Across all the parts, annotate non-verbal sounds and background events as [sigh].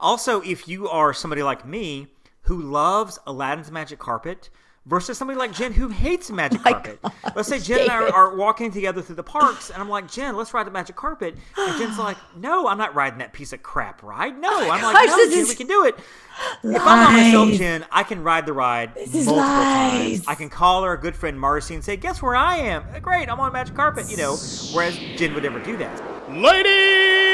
Also, if you are somebody like me who loves Aladdin's magic carpet versus somebody like Jenn who hates magic [laughs] My carpet. God, Let's say Jenn and I are, are walking together through the parks, and I'm like, Jenn, let's ride the magic carpet. And Jenn's like, No, I'm not riding that piece of crap ride. No, I'm like, No, Jenn, we can do it. If I'm by myself, lies. Jenn, I can ride the ride is multiple times. I can call our good friend Marcy and say, Guess where I am? Great, I'm on a magic carpet, you know. Whereas Jenn would never do that. Ladies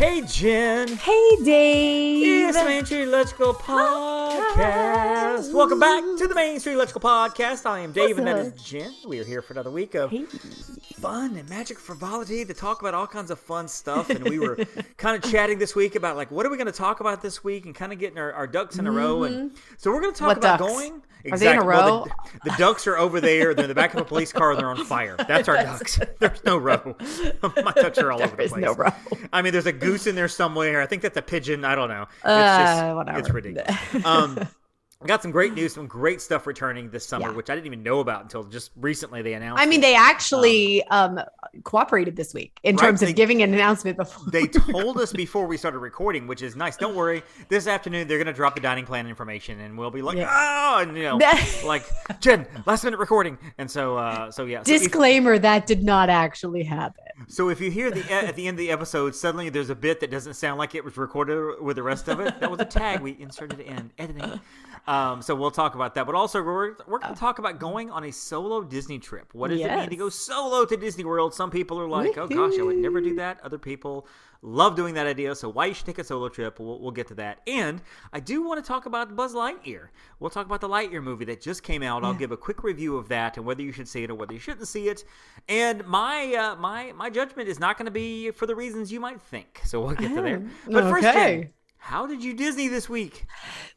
Hey, Jenn. Hey, Dave. It's the Main Street Electrical Podcast. Welcome back to the Main Street Electrical Podcast. I am Dave, and that is Jenn. We are here for another week of Hey. fun and magic frivolity to talk about all kinds of fun stuff. And we were [laughs] kind of chatting this week about like what are we going to talk about this week, and kind of getting our, our ducks in a row. And mm-hmm. so we're going to talk What about ducks? going. Are they in a Well, row? the, [laughs] the ducks are over there. They're in the back of a police car. They're on fire. [laughs] That's our ducks. [laughs] There's no row. My ducks are all over the There is place. no row. I mean, there's a goose in there somewhere. I think that's a pigeon. I don't know. It's just, Uh, just, whatever. it's ridiculous. Um, got some great news, [sighs] some great stuff returning this summer, Yeah. which I didn't even know about until just recently they announced. I mean, it. they actually um, cooperated this week in Right, terms they- of giving an announcement before. they told us [laughs] before we started recording, which is nice. Don't worry. This afternoon they're gonna drop the dining plan information, and we'll be like, Yeah. oh, and you know, like Jenn, last minute recording, and so, uh, so yeah. So if, Disclaimer: that did not actually happen. so if you hear the at the end of the episode, suddenly there's a bit that doesn't sound like it was recorded with the rest of it. That was a tag we inserted in editing. Um, so we'll talk about that, but also we're we're going to talk about going on a solo Disney trip. What does it mean to go solo to Disney World? Some people are like, "Oh gosh, I would never do that." Other people love doing that idea. So why you should take a solo trip? We'll, we'll get to that. And I do want to talk about Buzz Lightyear. We'll talk about the Lightyear movie that just came out. I'll give a quick review of that and whether you should see it or whether you shouldn't see it. And my uh, my my judgment is not going to be for the reasons you might think. So we'll get to there. But first, Jenn, okay. How did you Disney this week?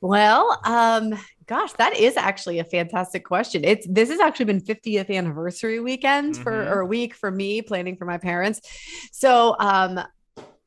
Well, um, gosh, that is actually a fantastic question. It's this has actually been 50th anniversary weekend for Mhm. or week for me planning for my parents. So um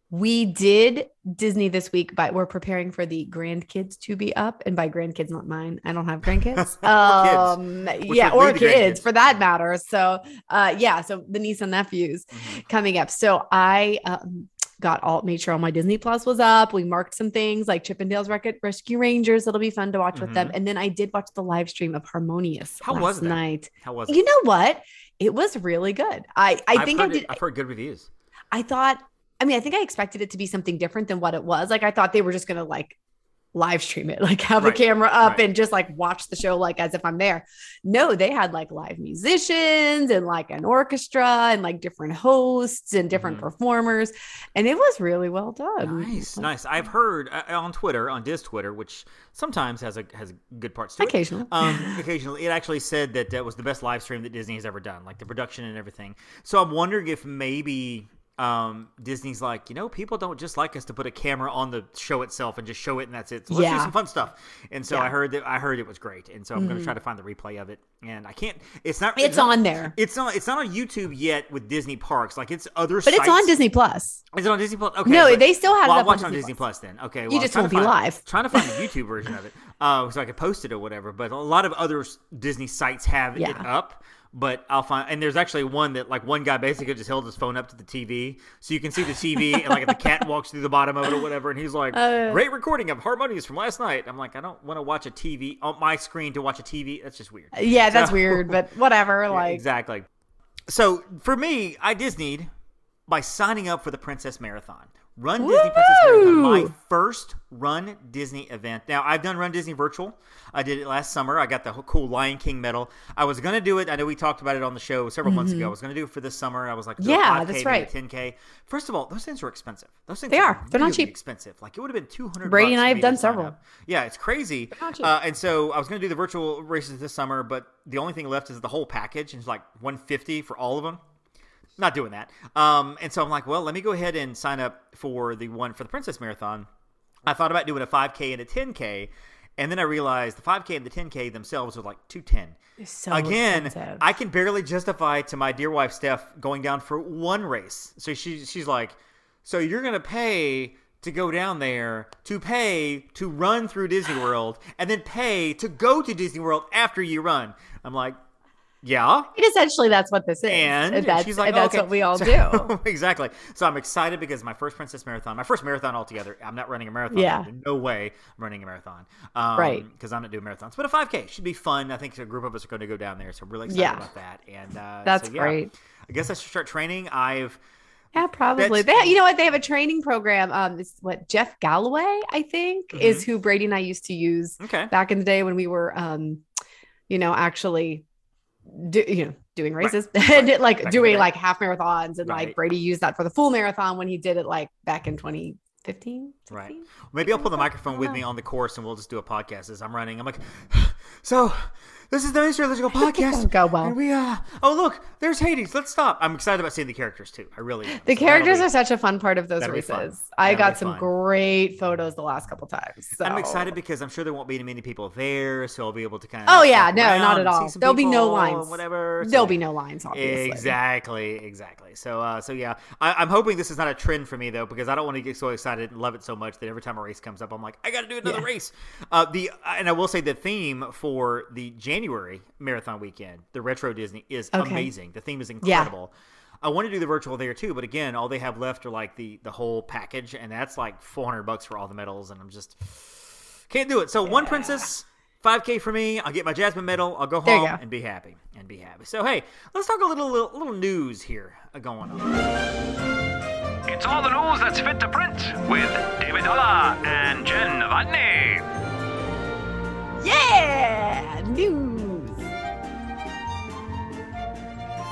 we did Disney this week, but we're preparing for the grandkids to be up. And by grandkids, not mine. I don't have grandkids. [laughs] um, yeah, or kids grandkids. for that matter. So, uh, yeah, so the niece and nephews coming up. So I um, got all made sure all my Disney Plus was up. We marked some things like Chip 'n' Dale's Record Rescue Rangers. It'll be fun to watch with them. And then I did watch the live stream of Harmonious Mm-hmm. How last was that? night. How was it? You know what? It was really good. I I I've think I did. It, I've heard good reviews. I thought. I mean, I think I expected it to be something different than what it was. Like I thought they were just gonna like live stream it, [laughs] like have Right, a camera up right. and just like watch the show like as if I'm there. No, they had like live musicians and like an orchestra and like different hosts and different Mhm. performers, and it was really well done. Nice, nice. I've heard uh, on Twitter, on Diz Twitter, which sometimes has a has good parts to it. Occasionally. Um, [laughs] occasionally, it actually said that that was the best live stream that Disney has ever done, like the production and everything. So I'm wondering if maybe um, Disney's like, you know, people don't just like us to put a camera on the show itself and just show it and that's it. So let's do some fun stuff. And so Yeah. I heard that I heard it was great, and so I'm going to try to find the replay of it. And I can't. It's not. It's not- on there. It's not. It's not on YouTube yet with Disney Parks. Like it's other. But it's on Disney Plus. Is it on Disney Plus? Okay. No, they still have well, it I'll up watch on Disney Disney Plus then. Okay. Well, You just won't to be find- live. Trying to find the [laughs] YouTube version of it, uh, so I could post it or whatever. But a lot of other Disney sites have it up. But I'll find, and there's actually one that like one guy basically just held his phone up to the TV, so you can see the TV, and like if the cat walks through the bottom of it or whatever, and he's like, Uh. [laughs] "Great recording of Harmonious from last night." I'm like, I don't want to watch a TV on my screen to watch a TV. That's just weird. Yeah, that's So- [laughs] weird, but whatever. Yeah, like, exactly. So for me, I Disneyed by signing up for the Princess Marathon. Run Disney Princess Marathon, my first Run Disney event. Now I've done Run Disney virtual. I did it last summer. I got the cool Lion King medal. I was gonna do it. I know we talked about it on the show several months ago. I was gonna do it for this summer. I was like, Mm-hmm. Yeah, 5K, that's right. 10k. First of all, those things are expensive. Those things They are. They're not cheap. Expensive. Like it would have been 200. Brady and I have done several. up. Yeah, it's crazy. Uh, and so I was going to do the virtual races this summer, but the only thing left is the whole package. and It's like 150 for all of them. Not doing that. Um, and so I'm like, well, let me go ahead and sign up for the one for the Princess Marathon. I thought about doing a 5K and a 10K, and then I realized the 5K and the 10K themselves are like 210. So Again, expensive. I can barely justify to my dear wife Steph going down for one race. So she she's like, so you're gonna pay to go down there to pay to run through Disney World and then pay to go to Disney World after you run. I'm like, yeah. And essentially that's what this is. And, that's, she's like, and that's okay. what we all So- do. [laughs] exactly. So I'm excited because my first Princess Marathon, my first marathon altogether. I'm not running a marathon. Yeah. No way I'm running a marathon. Um, Right. Because I'm not doing marathons. But a 5K should be fun. I think a group of us are going to go down there. So I'm really excited Yeah. about that. And uh, That's so, yeah. great. I guess I should start training. I've Yeah, probably. They, you know what? They have a training program. Um, it's what Jeff Galloway, I think, is who Brady and I used to use Mm-hmm. okay. back in the day when we were, um, you know, actually, do, you know, doing races [laughs] Right. like doing like half marathons, and Right. like Brady used that for the full marathon when he did it like back in 2015. Right. 16? Maybe I'll pull the microphone with me on the course and we'll just do a podcast as I'm running. I'm like, [sighs] so this is the Astrological [laughs] Podcast. Go well. And we, uh, oh, look, there's Hades. Let's stop. I'm excited about seeing the characters too. I really am. The So characters be- are such a fun part of those races. I got some fun. great photos the last couple times. So. I'm excited because I'm sure there won't be many people there, so I'll be able to kind of. Oh, yeah, no, not at all. There'll be no lines, whatever. so- There'll be no lines, obviously. Exactly, exactly. So, uh, so yeah, I, I'm hoping this is not a trend for me though, because I don't want to get so excited and love it so much that every time a race comes up, I'm like, I got to do another Yeah. race. Uh, the and I will say the theme for the January marathon weekend, the retro Disney, is Okay. amazing. The theme is incredible. I want to do the virtual there too, but again, all they have left are like the the whole package, and that's like 400 bucks for all the medals, and I'm just can't do it. So one princess. 5k for me. I'll get my Jasmine medal. I'll go home go. and be happy and be happy. So hey, let's talk a little little, little news here uh, going on. It's all the news that's fit to print with David Dollar and Jenn Novotny. Yeah, news.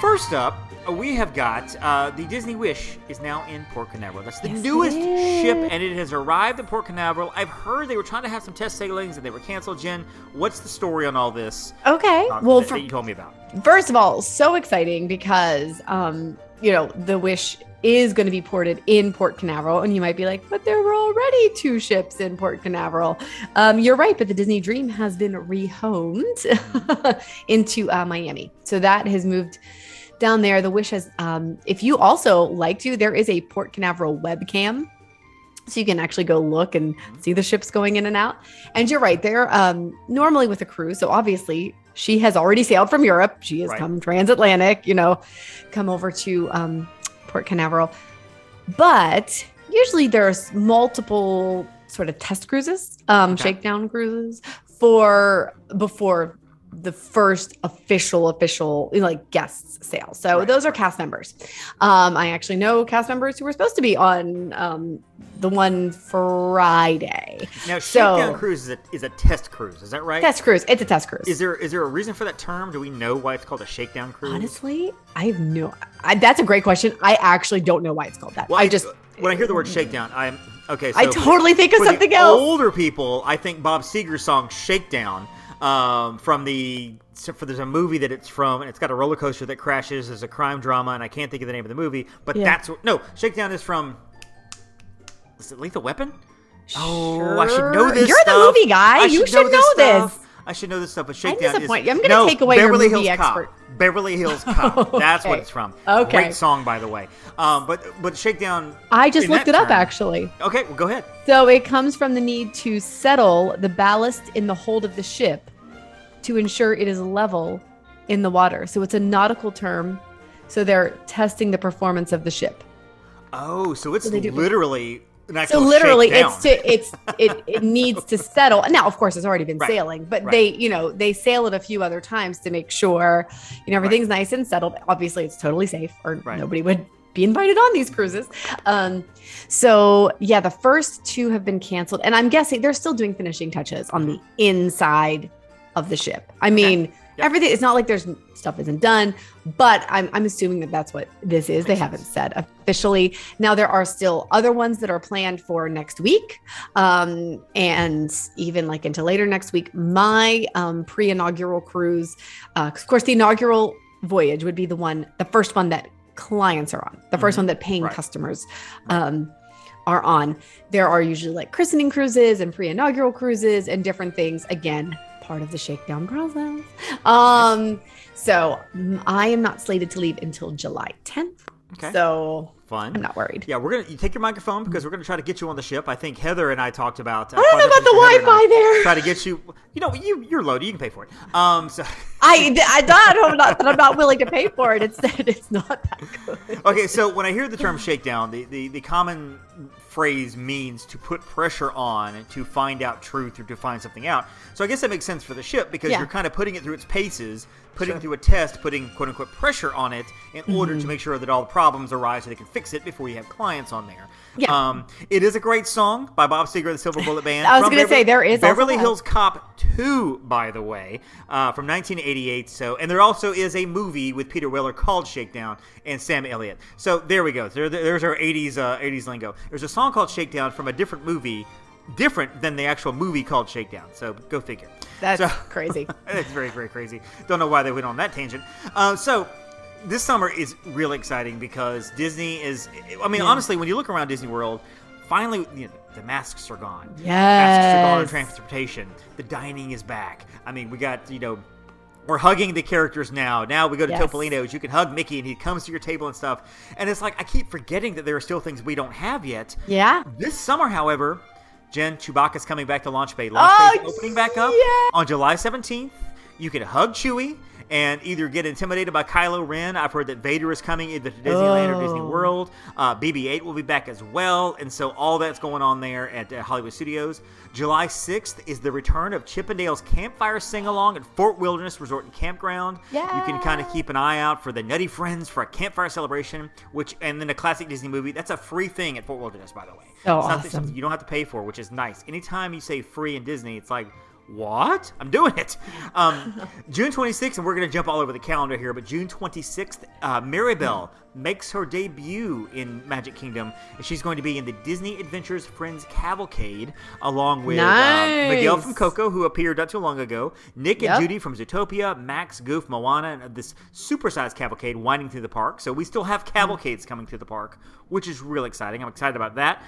First up, uh, we have got uh, the Disney Wish is now in Port Canaveral. That's the Yes, newest ship, and it has arrived in Port Canaveral. I've heard they were trying to have some test sailings and they were canceled. Jenn, what's the story on all this? Okay. uh, well, that, for, that you told me about. first of all, so exciting because um, you know, the Wish is going to be ported in Port Canaveral, and you might be like, but there were already two ships in Port Canaveral. Um, you're right, but the Disney Dream has been rehomed [laughs] into uh, Miami, so that has moved down there. The Wish has. Um, if you also like to, there is a Port Canaveral webcam. So you can actually go look and see the ships going in and out. And you're right, they're um, normally with a cruise. So obviously she has already sailed from Europe. She has Right. come transatlantic, you know, come over to um, Port Canaveral. But usually there's multiple sort of test cruises, um, Okay. shakedown cruises for before the first official official like guests sale So Right, those are cast members. Um, I actually know cast members who were supposed to be on um, the one Friday. Now, So- Shakedown Cruise is a, is a test cruise. Is that right? Test cruise. It's a test cruise. Is there is there a reason for that term? Do we know why it's called a shakedown cruise? Honestly, I have no. I, that's a great question. I actually don't know why it's called that. Well, I just when I hear the word shakedown, I'm okay. So I totally think of something else. Older people, I think Bob Seger's song "Shakedown" um, from the. For there's a movie that it's from, and it's got a roller coaster that crashes. There's a crime drama, and I can't think of the name of the movie. But Yeah. that's what, no Shakedown is from. Is it Lethal Weapon? Oh, I should know this. You're the movie guy. I You should know stuff. this. I should know this stuff. But I'm Shakedown is disappointed. I'm gonna no, take away your Beverly movie Hills expert. Cop. Beverly Hills [laughs] Cop. That's what it's from. Okay. Great song, by the way. Um, but but Shakedown. I just looked it up actually. Okay, well, go ahead. So it comes from the need to settle the ballast in the hold of the ship to ensure it is level in the water. So it's a nautical term. So they're testing the performance of the ship. Oh, so it's So literally an So literally, it's to it's it it needs to [laughs] settle. Now, of course, it's already been Right. sailing, but Right. they you know they sail it a few other times to make sure you know everything's nice and settled. Obviously, it's totally safe, or Right. nobody would be invited on these cruises. Um, so yeah, the first two have been canceled, and I'm guessing they're still doing finishing touches on the inside of the ship. I mean, Yep. everything. It's not like there's stuff isn't done, but I'm I'm assuming that that's what this is. They haven't sense. said officially. Now there are still other ones that are planned for next week, um, and even like into later next week. My um, pre-inaugural cruise, uh, of course, the inaugural voyage would be the one, the first one that clients are on. The 1st one that paying Mm-hmm. Right. customers um, are on. There are usually like christening cruises and pre-inaugural cruises and different things. Again, part of the shakedown process. Um, so mm, I am not slated to leave until July 10th. Okay. So Fun. I'm not worried. Yeah, we're gonna you take your microphone because we're gonna try to get you on the ship. I think Heather and I talked about. Uh, I don't know about the Wi-Fi there. Try to get you. You know, you you're loaded. You can pay for it. Um. So [laughs] I I thought I'm not, that I'm not willing to pay for it. It's that it's not that good. okay. So when I hear the term shakedown, the, the the common phrase means to put pressure on to find out truth or to find something out. So I guess that makes sense for the ship because Yeah. you're kind of putting it through its paces, putting it through a test, putting quote unquote pressure on it in order Mm-hmm. to make sure that all the problems arise so they can fix it before you have clients on there. Yeah. Um, it is a great song by Bob Seger, and the Silver Bullet Band. [laughs] I was gonna say, there is Beverly. Hills Cop 2, by the way, uh, from 1988. So, and there also is a movie with Peter Weller called Shakedown and Sam Elliott. So there we go. There, there's our 80s uh, 80s lingo. There's a song called Shakedown from a different movie, different than the actual movie called Shakedown. So go figure. That's So- [laughs] crazy. it's very, very crazy. Don't know why they went on that tangent. Uh, so this summer is really exciting because Disney is. I mean, honestly, when you look around Disney World, finally, you know, the masks are gone. Masks are gone on transportation. The dining is back. I mean, we got you know. We're hugging the characters now. Now we go to Yes. Topolino's. You can hug Mickey, and he comes to your table and stuff. And it's like I keep forgetting that there are still things we don't have yet. Yeah. This summer, however, Jenn, Chewbacca's coming back to Launch Bay. Launch Oh, Bay's opening back up yeah. on July 17th. You can hug Chewie and either get intimidated by Kylo Ren. I've heard that Vader is coming either to Disneyland or Disney Oh. World. Uh, BB-8 will be back as well, and so all that's going on there at uh, Hollywood Studios. July 6th is the return of Chip 'n' Dale's Campfire Sing-Along at Fort Wilderness Resort and Campground. You can kind of keep an eye out for the Nutty Friends for a campfire celebration, which and then a classic Disney movie. That's a free thing at Fort Wilderness, by the way. So It's not awesome. something you don't have to pay for, which is nice. Anytime you say free in Disney, it's like, what? I'm doing it. Um, [laughs] June 26th, and we're going to jump all over the calendar here, but June 26th, uh, Maribel makes her debut in Magic Kingdom, and she's going to be in the Disney Adventures Friends Cavalcade, along with uh, Miguel from Coco, who appeared not too long ago, Nick Yep. and Judy from Zootopia, Max, Goof, Moana, and this supersized cavalcade winding through the park. So we still have cavalcades coming through the park, which is real exciting. I'm excited about that.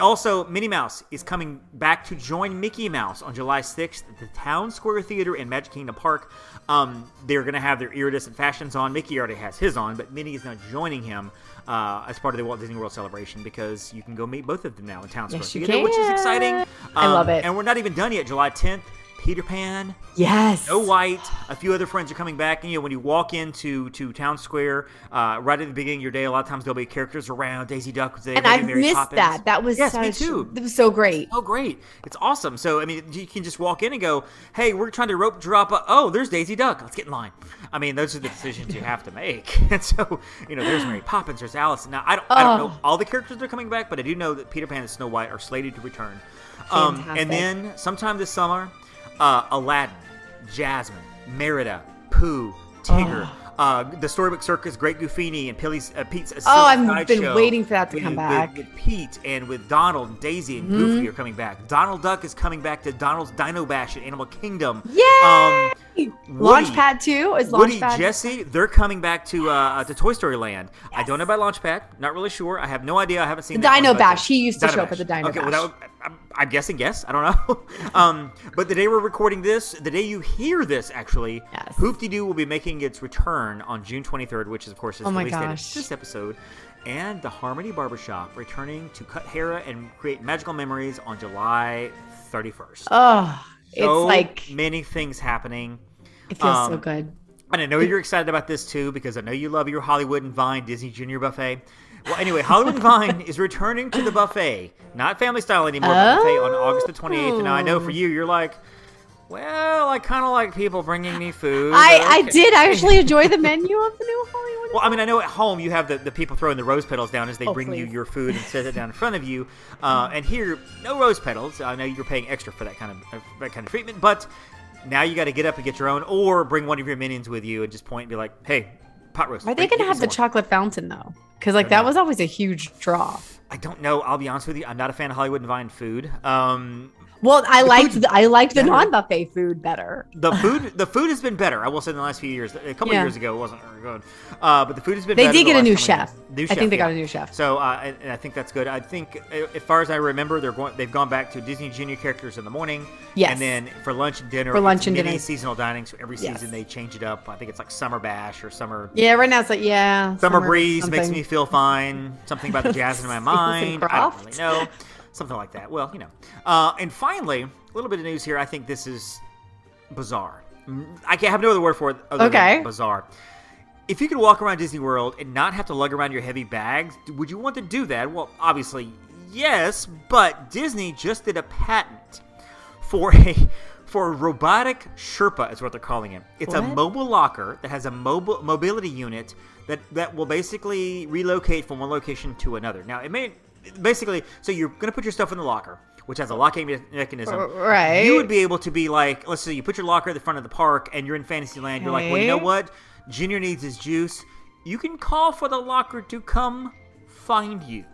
Also, Minnie Mouse is coming back to join Mickey Mouse on July 6th at the Town Square Theater in Magic Kingdom Park. Um, they're going to have their iridescent fashions on. Mickey already has his on, but Minnie is now joining him uh, as part of the Walt Disney World celebration because you can go meet both of them now in Town Square Yes, which is exciting. I love Um, it. And we're not even done yet. July 10th, Peter Pan, Yes. Snow White, a few other friends are coming back. And, you know, when you walk into to Town Square, uh, right at the beginning of your day, a lot of times there'll be characters around. Daisy Duck was there. And I've Mary missed Poppins. that. That was yes, such, me too. That was so great. Oh, great! It's awesome. So, I mean, you can just walk in and go, "Hey, we're trying to rope drop. A- oh, there's Daisy Duck. Let's get in line." I mean, those are the decisions you have to make. [laughs] And so, you know, there's Mary Poppins, there's Alice. Now, I don't, I don't know Oh. all the characters that are coming back, but I do know that Peter Pan and Snow White are slated to return. Um, and then sometime this summer, uh, Aladdin, Jasmine, Merida, Pooh, Tigger. Uh, the Storybook Circus, Great Goofini, and Pilly's, uh, Pete's. uh, Oh, I've been waiting for that to with- come back. with Pete and with Donald and Daisy and Mm-hmm. Goofy are coming back. Donald Duck is coming back to Donald's Dino Bash at Animal Kingdom. Yay! Um, Launchpad 2 is Woody, Launchpad. Jesse, they're coming back to uh, to Toy Story Land. I don't know about Launchpad. Not really sure. I have no idea. I haven't seen The Dino but- Bash. He used to Dino show up at the Dino okay, Bash. that would, I'm, I'm guessing yes. I don't know. [laughs] um, but the day we're recording this, the day you hear this, actually, Yes. Hoop Doo will be making its return on June 23rd, which is of course is Oh the release date of this episode. And the Harmony Barbershop returning to cut hair and create magical memories on July 31st. Oh, it's so like many things happening. it feels so um, good. And I know you're excited about this too because I know you love your Hollywood and Vine Disney Junior buffet. Well, anyway, Hollywood [laughs] Vine is returning to the buffet, not family style anymore, but buffet on August the 28th. And I know for you, you're like, well, I kind of like people bringing me food. I, but I okay." did actually enjoy the menu of the new Hollywood. Well, I mean, I know at home you have the, the people throwing the rose petals down as they Oh, bring you your food and set it down in front of you. [laughs] Uh, and here, no rose petals. I know you're paying extra for that kind of uh, that kind of treatment, but now you got to get up and get your own, or bring one of your minions with you and just point and be like, "Hey, pot roast." Are they going to have the some more." chocolate fountain though? Because like that was always a huge draw. I don't know. I'll be honest with you. I'm not a fan of Hollywood and Vine food. Um, Well, I liked the, I liked the non buffet food better. the food the food has been better. I will say in the last few years. A couple Yeah. of years ago, it wasn't my god! Uh, but the food has been. Better. They did the get a new couple of chef. I think they got a new chef. So, uh, and, and I think that's good. I think, as far as I remember, they're going. They've gone back to Disney Junior characters in the morning. Yes. And then for lunch and dinner. For lunch and dinner. seasonal dining. So every Yes. season they change it up. I think it's like summer bash or summer. Yeah, right now it's like yeah. Summer breeze makes me feel fine. Something about the jazz in my [laughs] mind. I don't really know. Something like that. Well, you know. Uh, and finally, a little bit of news here. I think this is bizarre. Mm, I can't have no other word for it other Okay. than bizarre. If you could walk around Disney World and not have to lug around your heavy bags, would you want to do that? Well, obviously, yes, but Disney just did a patent for a [laughs] for a robotic Sherpa is what they're calling it. It's a mobile locker that has a mobile mobility unit that that will basically relocate from one location to another. Now, it may basically so you're going to put your stuff in the locker, which has a locking me- mechanism. Right. You would be able to be like, let's say you put your locker at the front of the park and you're in Fantasyland. You're like, well, you know what? Junior needs his juice. You can call for the locker to come find you.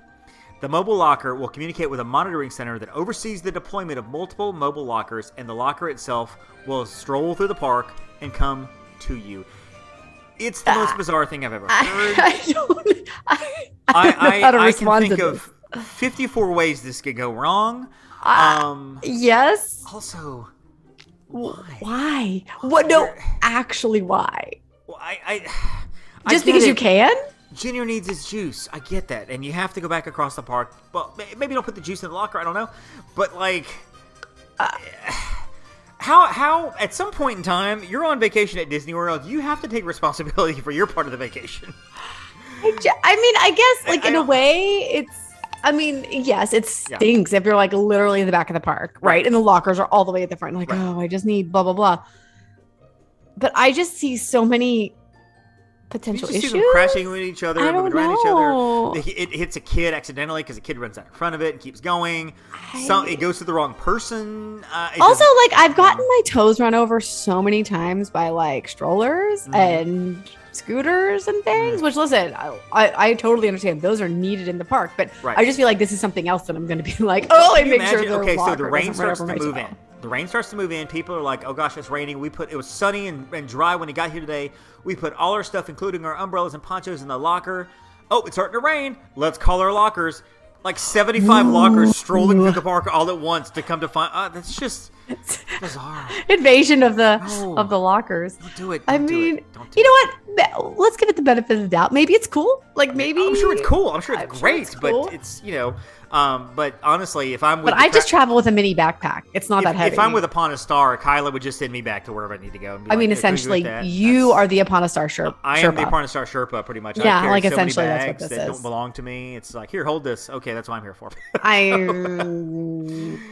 The mobile locker will communicate with a monitoring center that oversees the deployment of multiple mobile lockers, and the locker itself will stroll through the park and come to you. It's the ah. most bizarre thing I've ever heard. I, [laughs] I don't. I, I I, don't know how to I, I can think of 54 ways this could go wrong. Ah. Um. Yes. also, Why? What? No, actually, why? well, I, I, I Just because you can? Junior needs his juice. I get that, and you have to go back across the park. Well, maybe don't put the juice in the locker. I don't know, but like, Uh. [sighs] how how at some point in time you're on vacation at Disney World, you have to take responsibility [laughs] for your part of the vacation. I, I mean, I guess like I in a way, it's. I mean, yes, it Yeah. stinks if you're like literally in the back of the park, right? Right. And the lockers are all the way at the front. Like, Right. oh, I just need blah blah blah. But I just see so many You potential just issues. see them crashing with each other, I moving around know. each other. It, it hits a kid accidentally because a kid runs out in front of it and keeps going. Some it goes to the wrong person. Uh, also like i've gotten my toes run over so many times by like strollers Mhm. and scooters and things which listen I, I i totally understand those are needed in the park but Right. i just feel like this is something else that i'm going to be [laughs] like oh and make sure imagine- the okay, so the rain starts to move in. The rain starts to move in. People are like, "Oh gosh, it's raining." We put it was sunny and, and dry when it got here today. We put all our stuff, including our umbrellas and ponchos, in the locker. Oh, it's starting to rain. Let's call our lockers. Like seventy-five lockers strolling through the park all at once to come to find. Uh, that's just bizarre. [laughs] invasion of the No. of the lockers Don't do it. i Don't do mean it. Don't do you know what let's give it the benefit of the doubt maybe it's cool like maybe I'm sure it's cool. I'm sure it's I'm sure great, it's cool. but it's you know. Um, but honestly, if I'm with but i just cra- travel with a mini backpack it's not if, that heavy if I'm with Upon a Star, Kyla would just send me back to wherever I need to go. and be i mean like, "Hey, can we do essentially that?" you are the upon a star Sherpa. I am the Sherpa. Apprentice Star Sherpa, pretty much. Yeah, I like, so essentially that's what this that is. don't belong to me. It's like, here, hold this. Okay, that's what I'm here for. [laughs] I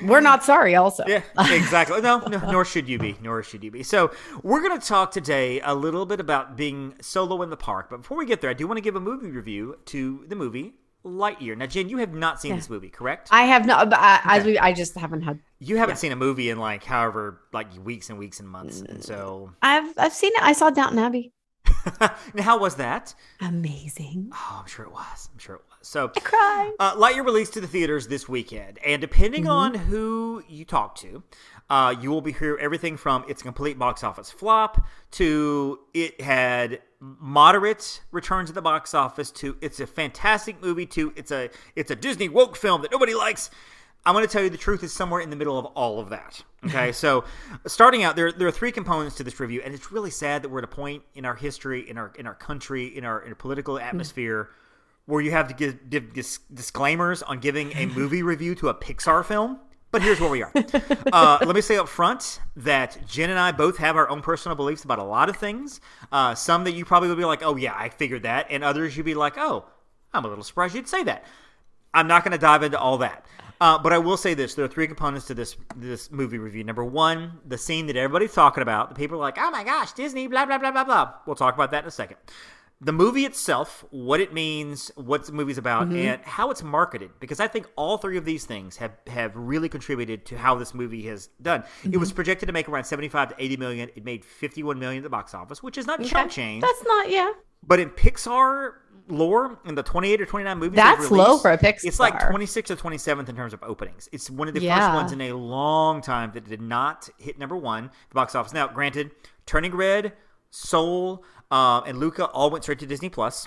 we're not sorry also. yeah, exactly. No, no, [laughs] nor should you be. Nor should you be. So we're going to talk today a little bit about being solo in the park. But before we get there, I do want to give a movie review to the movie Lightyear. Now, Jenn, you have not seen Yeah. this movie, correct? I have not but I, as we I just haven't had you haven't yeah. seen a movie in like however like weeks and weeks and months, and so I've I've seen it. I saw Downton Abbey. [laughs] now how was that? Amazing. Oh, I'm sure it was. I'm sure it was. So I cried. Uh, Lightyear released to the theaters this weekend, and depending Mm-hmm. on who you talk to, uh, you will be hear everything from it's a complete box office flop to it had moderate returns at the box office to it's a fantastic movie to it's a it's a Disney woke film that nobody likes. I'm going to tell you the truth is somewhere in the middle of all of that. Okay, [laughs] so starting out, there there are three components to this review, and it's really sad that we're at a point in our history, in our in our country, in our, in our political hmm. atmosphere, where you have to give, give dis- disclaimers on giving a [laughs] movie review to a Pixar film. But here's where we are. [laughs] Uh, let me say up front that Jenn and I both have our own personal beliefs about a lot of things. Uh, some that you probably would be like, "Oh yeah, I figured that," and others you'd be like, "Oh, I'm a little surprised you'd say that." I'm not going to dive into all that. Uh, but I will say this: there are three components to this this movie review. Number one, the scene that everybody's talking about. The people are like, "Oh my gosh, Disney!" Blah blah blah blah blah. We'll talk about that in a second. The movie itself, what it means, what the movie's about, mm-hmm. and how it's marketed. Because I think all three of these things have have really contributed to how this movie has done. It was mm-hmm. projected to make around 75 to 80 million. It made 51 million at the box office, which is not chump change. That's not yeah. But in Pixar lore, in the 28 or 29 movies, That's low for a Pixar. It's like 26th or 27th in terms of openings. It's one of the first ones in a long time that did not hit number one, the box office. Now, granted, Turning Red, Soul, uh, and Luca all went straight to Disney Plus.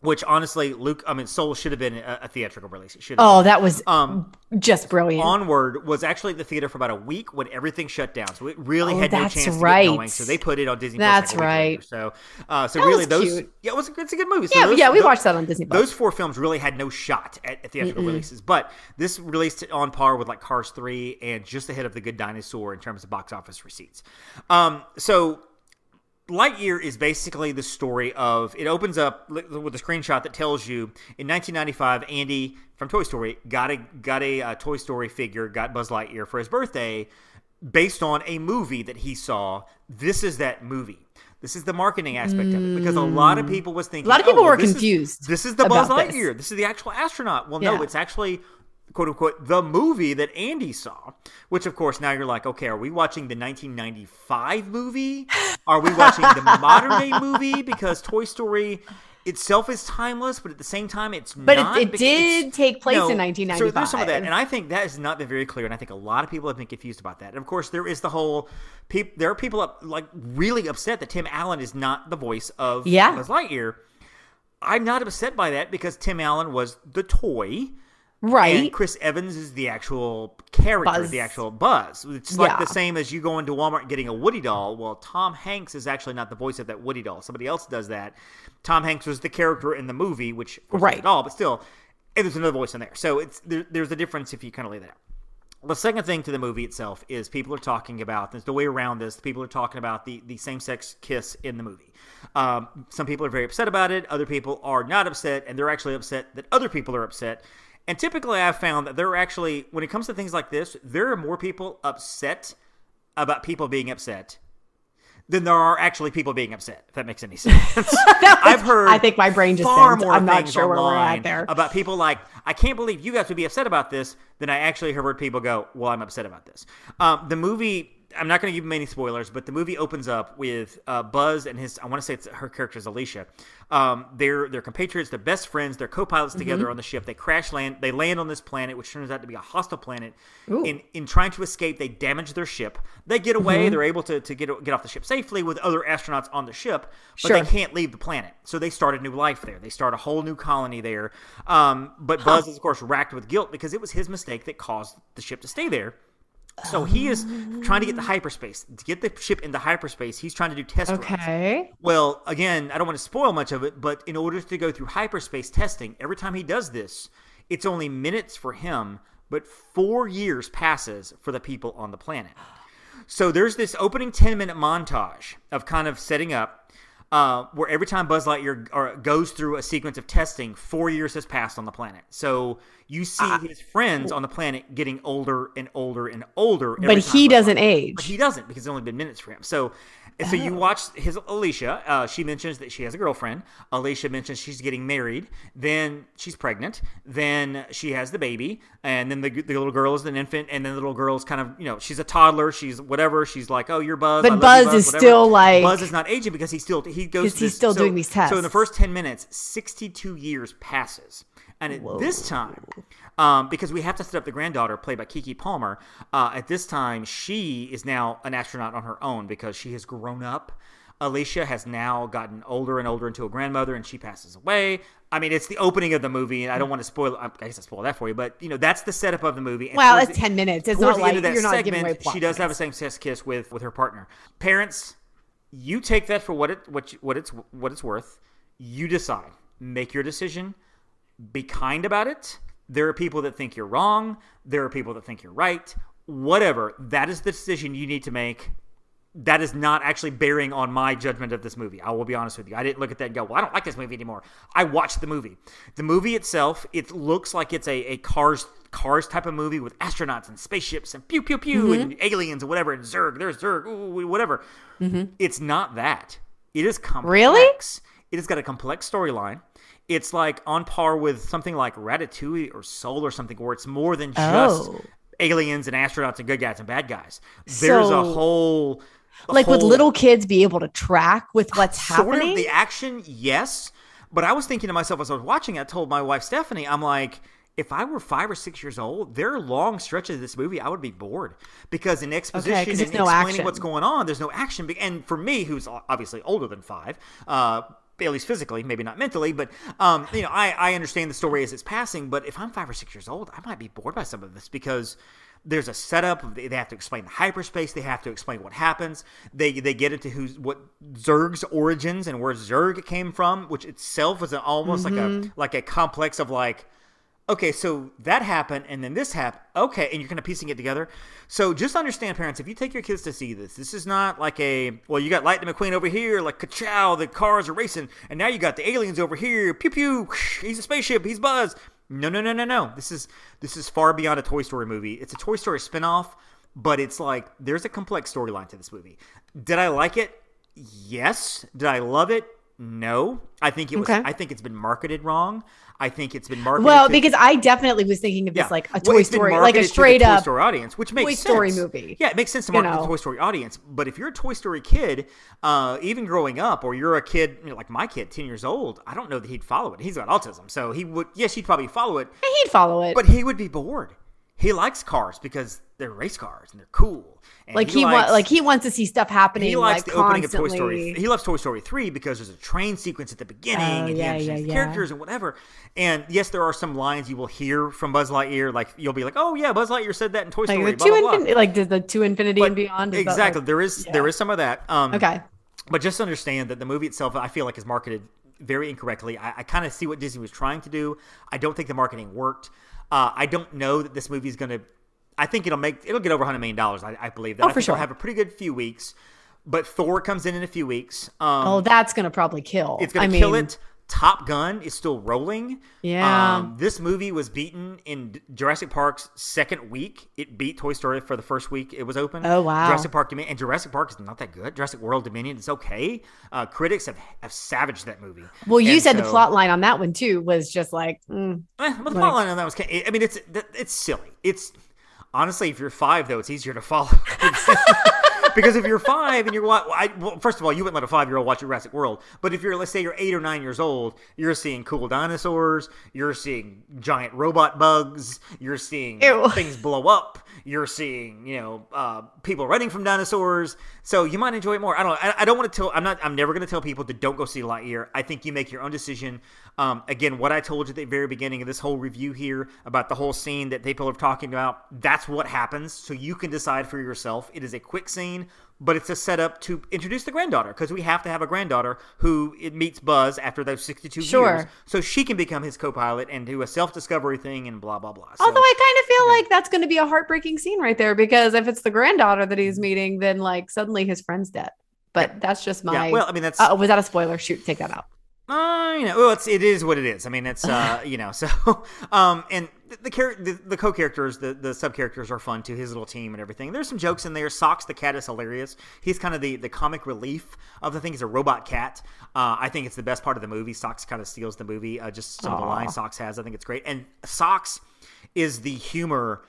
Which honestly, Luke, I mean, Soul should have been a, a theatrical release. It should. Have Oh, been. that was Um, just brilliant. Onward was actually at the theater for about a week when everything shut down, so it really Oh, had no chance to right. get going. So they put it on Disney. That's Plus like a later. right. So, uh, so That really, those cute. yeah, it was it's a good movie. So yeah, those- yeah, we those- watched that on Disney. Plus. Those four films really had no shot at, at theatrical releases, but this released on par with like Cars three and just ahead of The Good Dinosaur in terms of box office receipts. Um, so Lightyear is basically the story of it opens up with a screenshot that tells you in 1995 Andy from Toy Story got a got a uh, Toy Story figure, got Buzz Lightyear for his birthday based on a movie that he saw. This is that movie. This is the marketing aspect of it because a lot of people was thinking Mm. A lot of "Oh, people well, were this is- confused this is the Buzz about this. Lightyear. This is the actual astronaut. Well, no, it's actually quote unquote the movie that Andy saw. Which, of course, now you're like, okay, are we watching the 1995 movie? Are we watching the [laughs] modern day movie? Because Toy Story itself is timeless, but at the same time, it's But it- not. it because did take place in 1995. So there's 1995. some of that, and I think that has not been very clear, and I think a lot of people have been confused about that. And of course, there is the whole. Peop, there are people up, like really upset that Tim Allen is not the voice of Yeah. Buzz Lightyear. I'm not upset by that because Tim Allen was the toy. Right? And Chris Evans is the actual character, Buzz. the actual Buzz. It's like Yeah. the same as you go into Walmart and getting a Woody doll. Well, Tom Hanks is actually not the voice of that Woody doll. Somebody else does that. Tom Hanks was the character in the movie, which Right. is a doll, but still, there's another voice in there. So it's there, there's a difference if you kind of lay that out. The second thing to the movie itself is people are talking about there's the way around this. People are talking about the the same sex kiss in the movie. Um, some people are very upset about it. Other people are not upset, and they're actually upset that other people are upset. And typically, I've found that there are actually, when it comes to things like this, there are more people upset about people being upset than there are actually people being upset. If that makes any sense. [laughs] [laughs] I've heard. I think my brain just far bent. more I'm not sure where we're at there. about people like I can't believe you guys would be upset about this. Than I actually heard people go, "Well, I'm upset about this." Um, the movie. I'm not going to give many spoilers, but the movie opens up with uh, Buzz and his. I want to say it's her character is Alisha. Um, they're they're compatriots. They're best friends. They're co-pilots Mm-hmm. together on the ship. They crash land. They land on this planet, which turns out to be a hostile planet. Ooh. In in trying to escape, they damage their ship. They get away. Mm-hmm. They're able to, to get get off the ship safely with other astronauts on the ship, but Sure. they can't leave the planet. So they start a new life there. They start a whole new colony there. Um, but Buzz is of course racked with guilt because it was his mistake that caused the ship to stay there. So he is trying to get the hyperspace. To get the ship into hyperspace, he's trying to do test runs. Okay. Well, again, I don't want to spoil much of it, but in order to go through hyperspace testing, every time he does this, it's only minutes for him, but four years passes for the people on the planet. So there's this opening 10 minute montage of kind of setting up uh, where every time Buzz Lightyear or, goes through a sequence of testing, four years has passed on the planet. So you see Ah. his friends on the planet getting older and older and older. every But he doesn't age. But he doesn't because it's only been minutes for him. So, so you watch his Alisha. Uh, she mentions that she has a girlfriend. Alisha mentions she's getting married. Then she's pregnant. Then she has the baby, and then the, the little girl is an infant, and then the little girl is kind of you know she's a toddler. She's whatever. She's like, oh, you're Buzz. But Buzz you, Buzz, is whatever. still, like- Buzz is not aging because he still he goes. he's this- still so- doing these tests. So in the first ten minutes, sixty-two years passes. And at this time, um, because we have to set up the granddaughter, played by Keke Palmer, uh, at this time, she is now an astronaut on her own because she has grown up. Alisha has now gotten older and older into a grandmother, and she passes away. I mean, it's the opening of the movie, and I don't want to spoil. I guess I spoil that for you, but you know that's the setup of the movie. And Well, it's the- 10 minutes. It's not the end like you're not giving segment, away plot she does have a same-sex kiss with with her partner. Parents, you take that for what it what you, what it's what it's worth. You decide. Make your decision be kind about it. There are people that think you're wrong. There are people that think you're right. Whatever. That is the decision you need to make. That is not actually bearing on my judgment of this movie. I will be honest with you. I didn't look at that and go, well, I don't like this movie anymore. I watched the movie. The movie itself, it looks like it's a, a cars cars type of movie with astronauts and spaceships and pew pew pew mm-hmm. and aliens and whatever and Zurg, there's Zurg, ooh, whatever. Mm-hmm. It's not that. It is complex. Really? It has got a complex storyline. It's like on par with something like Ratatouille or Soul or something, where it's more than just Oh. aliens and astronauts and good guys and bad guys. There's a whole a Like, would little kids be able to track with [sighs] what's sort happening? of the action, yes. But I was thinking to myself as I was watching, I told my wife Stephanie, I'm like, if I were five or six years old, there are long stretches of this movie I would be bored because in exposition 'cause and no explaining action. what's going on, there's no action. And for me, who's obviously older than five, uh, at least physically, maybe not mentally, but um, you know, I, I understand the story as it's passing. But if I'm five or six years old, I might be bored by some of this because there's a setup. They have to explain the hyperspace. They have to explain what happens. They they get into who's what Zurg's origins and where Zurg came from, which itself is an, almost like a like a complex of like okay, so that happened, and then this happened. Okay, and you're kind of piecing it together. So just understand, parents, if you take your kids to see this, this is not like a well, you got Lightning McQueen over here, like ka-chow, the cars are racing, and now you got the aliens over here, pew pew, he's a spaceship, he's Buzz. No, no, no, no, no. This is this is far beyond a Toy Story movie. It's a Toy Story spinoff, but it's like there's a complex storyline to this movie. Did I like it? Yes. Did I love it? No. I think it was. Okay. I think it's been marketed wrong. I think it's been marketed. Well, to- because I definitely was thinking of this yeah. like a Toy it's Story, like a to the Toy Story audience, which makes Toy Story movie, Yeah, it makes sense to you market to know. the Toy Story audience. But if you're a Toy Story kid, uh, even growing up, or you're a kid you know, like my kid, ten years old, I don't know that he'd follow it. He's got autism, so he would. Yes, he'd probably follow it, he'd follow it. but he would be bored. He likes cars because they're race cars and they're cool. And like he, likes, wants, like he wants to see stuff happening. he likes like, the opening of Toy. Story. He loves Toy Story 3 because there's a train sequence at the beginning Oh, and he yeah, understands yeah, the yeah. characters and whatever. And yes, there are some lines you will hear from Buzz Lightyear. Like you'll be like, "Oh yeah, Buzz Lightyear said that in Toy Like Story." the blah, two blah, blah. like the, the two infinity But and beyond. exactly. like- there is yeah. there is some of that. Um, okay. but just understand that the movie itself, I feel like, is marketed very incorrectly. I, I kind of see what Disney was trying to do. I don't think the marketing worked. Uh, I don't know that this movie is going to. I think it'll make it'll get over hundred million dollars. I, I believe that. Oh, I for sure. Have a pretty good few weeks. But Thor comes in in a few weeks. Um, Oh, that's gonna probably kill. it's going to kill mean, it. Top Gun is still rolling. Yeah. Um, this movie was beaten in Jurassic Park's second week. It beat Toy Story for the first week it was open. Oh, wow. Jurassic Park Dominion and Jurassic Park is not that good. Jurassic World Dominion is okay. Uh, critics have have savaged that movie. Well, you And said the plot line on that one too was just like, mm, Eh, but the Like- plotline on that was. I mean, it's it's silly. It's honestly, if you're five though, it's easier to follow. [laughs] [laughs] because if you're five and you're wa- I, well, first of all, you wouldn't let a five year old watch Jurassic World. But if you're, let's say, you're eight or nine years old, you're seeing cool dinosaurs, you're seeing giant robot bugs, you're seeing Ew. things blow up, you're seeing, you know, uh, people running from dinosaurs. So you might enjoy it more. I don't. I, I don't want to tell. I'm not. I'm never going to tell people to don't go see Lightyear. I think you make your own decision. Um, again, what I told you at the very beginning of this whole review here about the whole scene that people are talking about. That's what happens. So you can decide for yourself. It is a quick scene. But it's a setup to introduce the granddaughter because we have to have a granddaughter who it meets Buzz after those 62 Sure. years, so she can become his co-pilot and do a self-discovery thing and blah blah blah. So, Although I kind of feel like that's going to be a heartbreaking scene right there because if it's the granddaughter that he's meeting, then like suddenly his friend's dead. But that's just my. yeah, well, I mean that's uh, was that a spoiler? Shoot, take that out. Uh, you know, well, it's it is what it is. I mean, it's uh, [laughs] you know, so [laughs] um, and the the, char- the, the co-characters, the the sub characters are fun too. His little team and everything. There's some jokes in there. Socks the cat is hilarious. He's kind of the the comic relief of the thing. He's a robot cat. Uh, I think it's the best part of the movie. Socks kind of steals the movie. Uh, just some of the lines Socks has. I think it's great. And Socks is the humor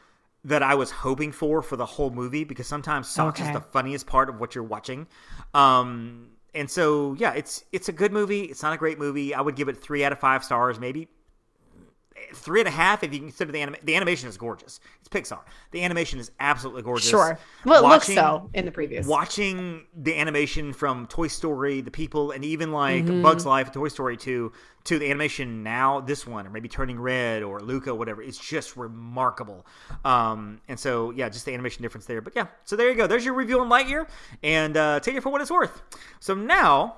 that I was hoping for for the whole movie because sometimes Socks is the funniest part of what you're watching. Um, and so yeah, it's it's a good movie. It's not a great movie. I would give it three out of five stars, maybe three and a half if you consider the anima- the animation is gorgeous. It's Pixar. The animation is absolutely gorgeous. Sure. Well, it looks so in the previous. Watching the animation from Toy Story, the people, and even like Mm-hmm. Bugs Life, Toy Story 2, to the animation now, this one, or maybe Turning Red or Luca, whatever, it's just remarkable. Um, and so, yeah, just the animation difference there. But yeah, so there you go. There's your review on Lightyear, and uh, take it for what it's worth. So now,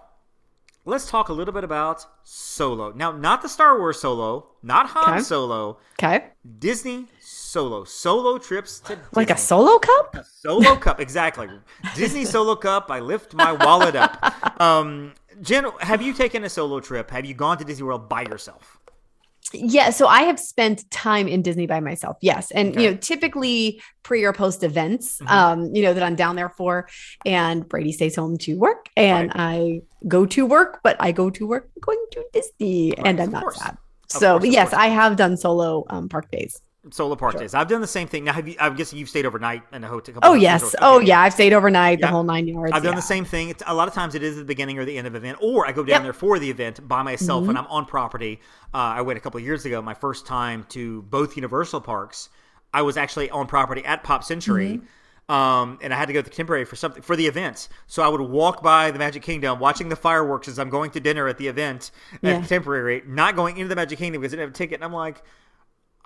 let's talk a little bit about Solo. Now, not the Star Wars Solo, not Han Okay. Solo, Okay. Disney Solo. Solo trips to Like a solo cup? A Solo cup, exactly. Disney solo cup. I lift my wallet up. [laughs] Um, Jenn, have you taken a solo trip? Have you gone to Disney World by yourself? Yeah, so I have spent time in Disney by myself. Yes, and Okay. you know, typically pre or post events, Mhm. um, you know, that I'm down there for, and Brady stays home to work, and I go to work, but I go to work going to Disney, Right, and I'm not course. sad. Of So, course, yes, course. I have done solo um, park days. Solo park days. I've done the same thing. Now, have you? I guess you've stayed overnight in a hotel. Oh yes. Oh yeah. I've stayed overnight Yeah. the whole nine yards. I've done yeah. the same thing. It's, a lot of times it is the beginning or the end of the event, or I go down Yep. there for the event by myself Mm-hmm. when I'm on property. Uh, I went a couple of years ago, my first time to both Universal parks. I was actually on property at Pop Century. Mm-hmm. Um, and I had to go to the Contemporary for something for the events. So I would walk by the Magic Kingdom, watching the fireworks as I'm going to dinner at the event at Yeah. the Contemporary, not going into the Magic Kingdom because I didn't have a ticket. And I'm like,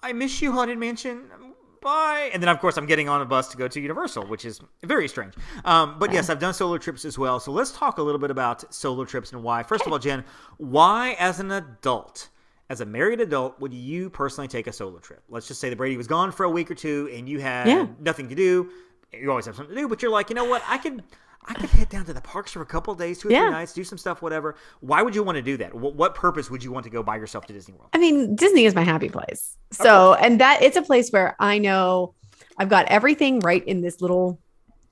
I miss you, Haunted Mansion. Bye. And then, of course, I'm getting on a bus to go to Universal, which is very strange. Um, but yes, I've done solo trips as well. So let's talk a little bit about solo trips and why. First of all, Jenn, why, as an adult, as a married adult, would you personally take a solo trip? Let's just say the Brady was gone for a week or two and you had Yeah. nothing to do. You always have something to do, but you're like, you know what? I could. I could head down to the parks for a couple of days, two or Yeah. three nights, do some stuff, whatever. Why would you want to do that? What, what purpose would you want to go by yourself to Disney World? I mean, Disney is my happy place. So, and that it's a place where I know I've got everything right in this little,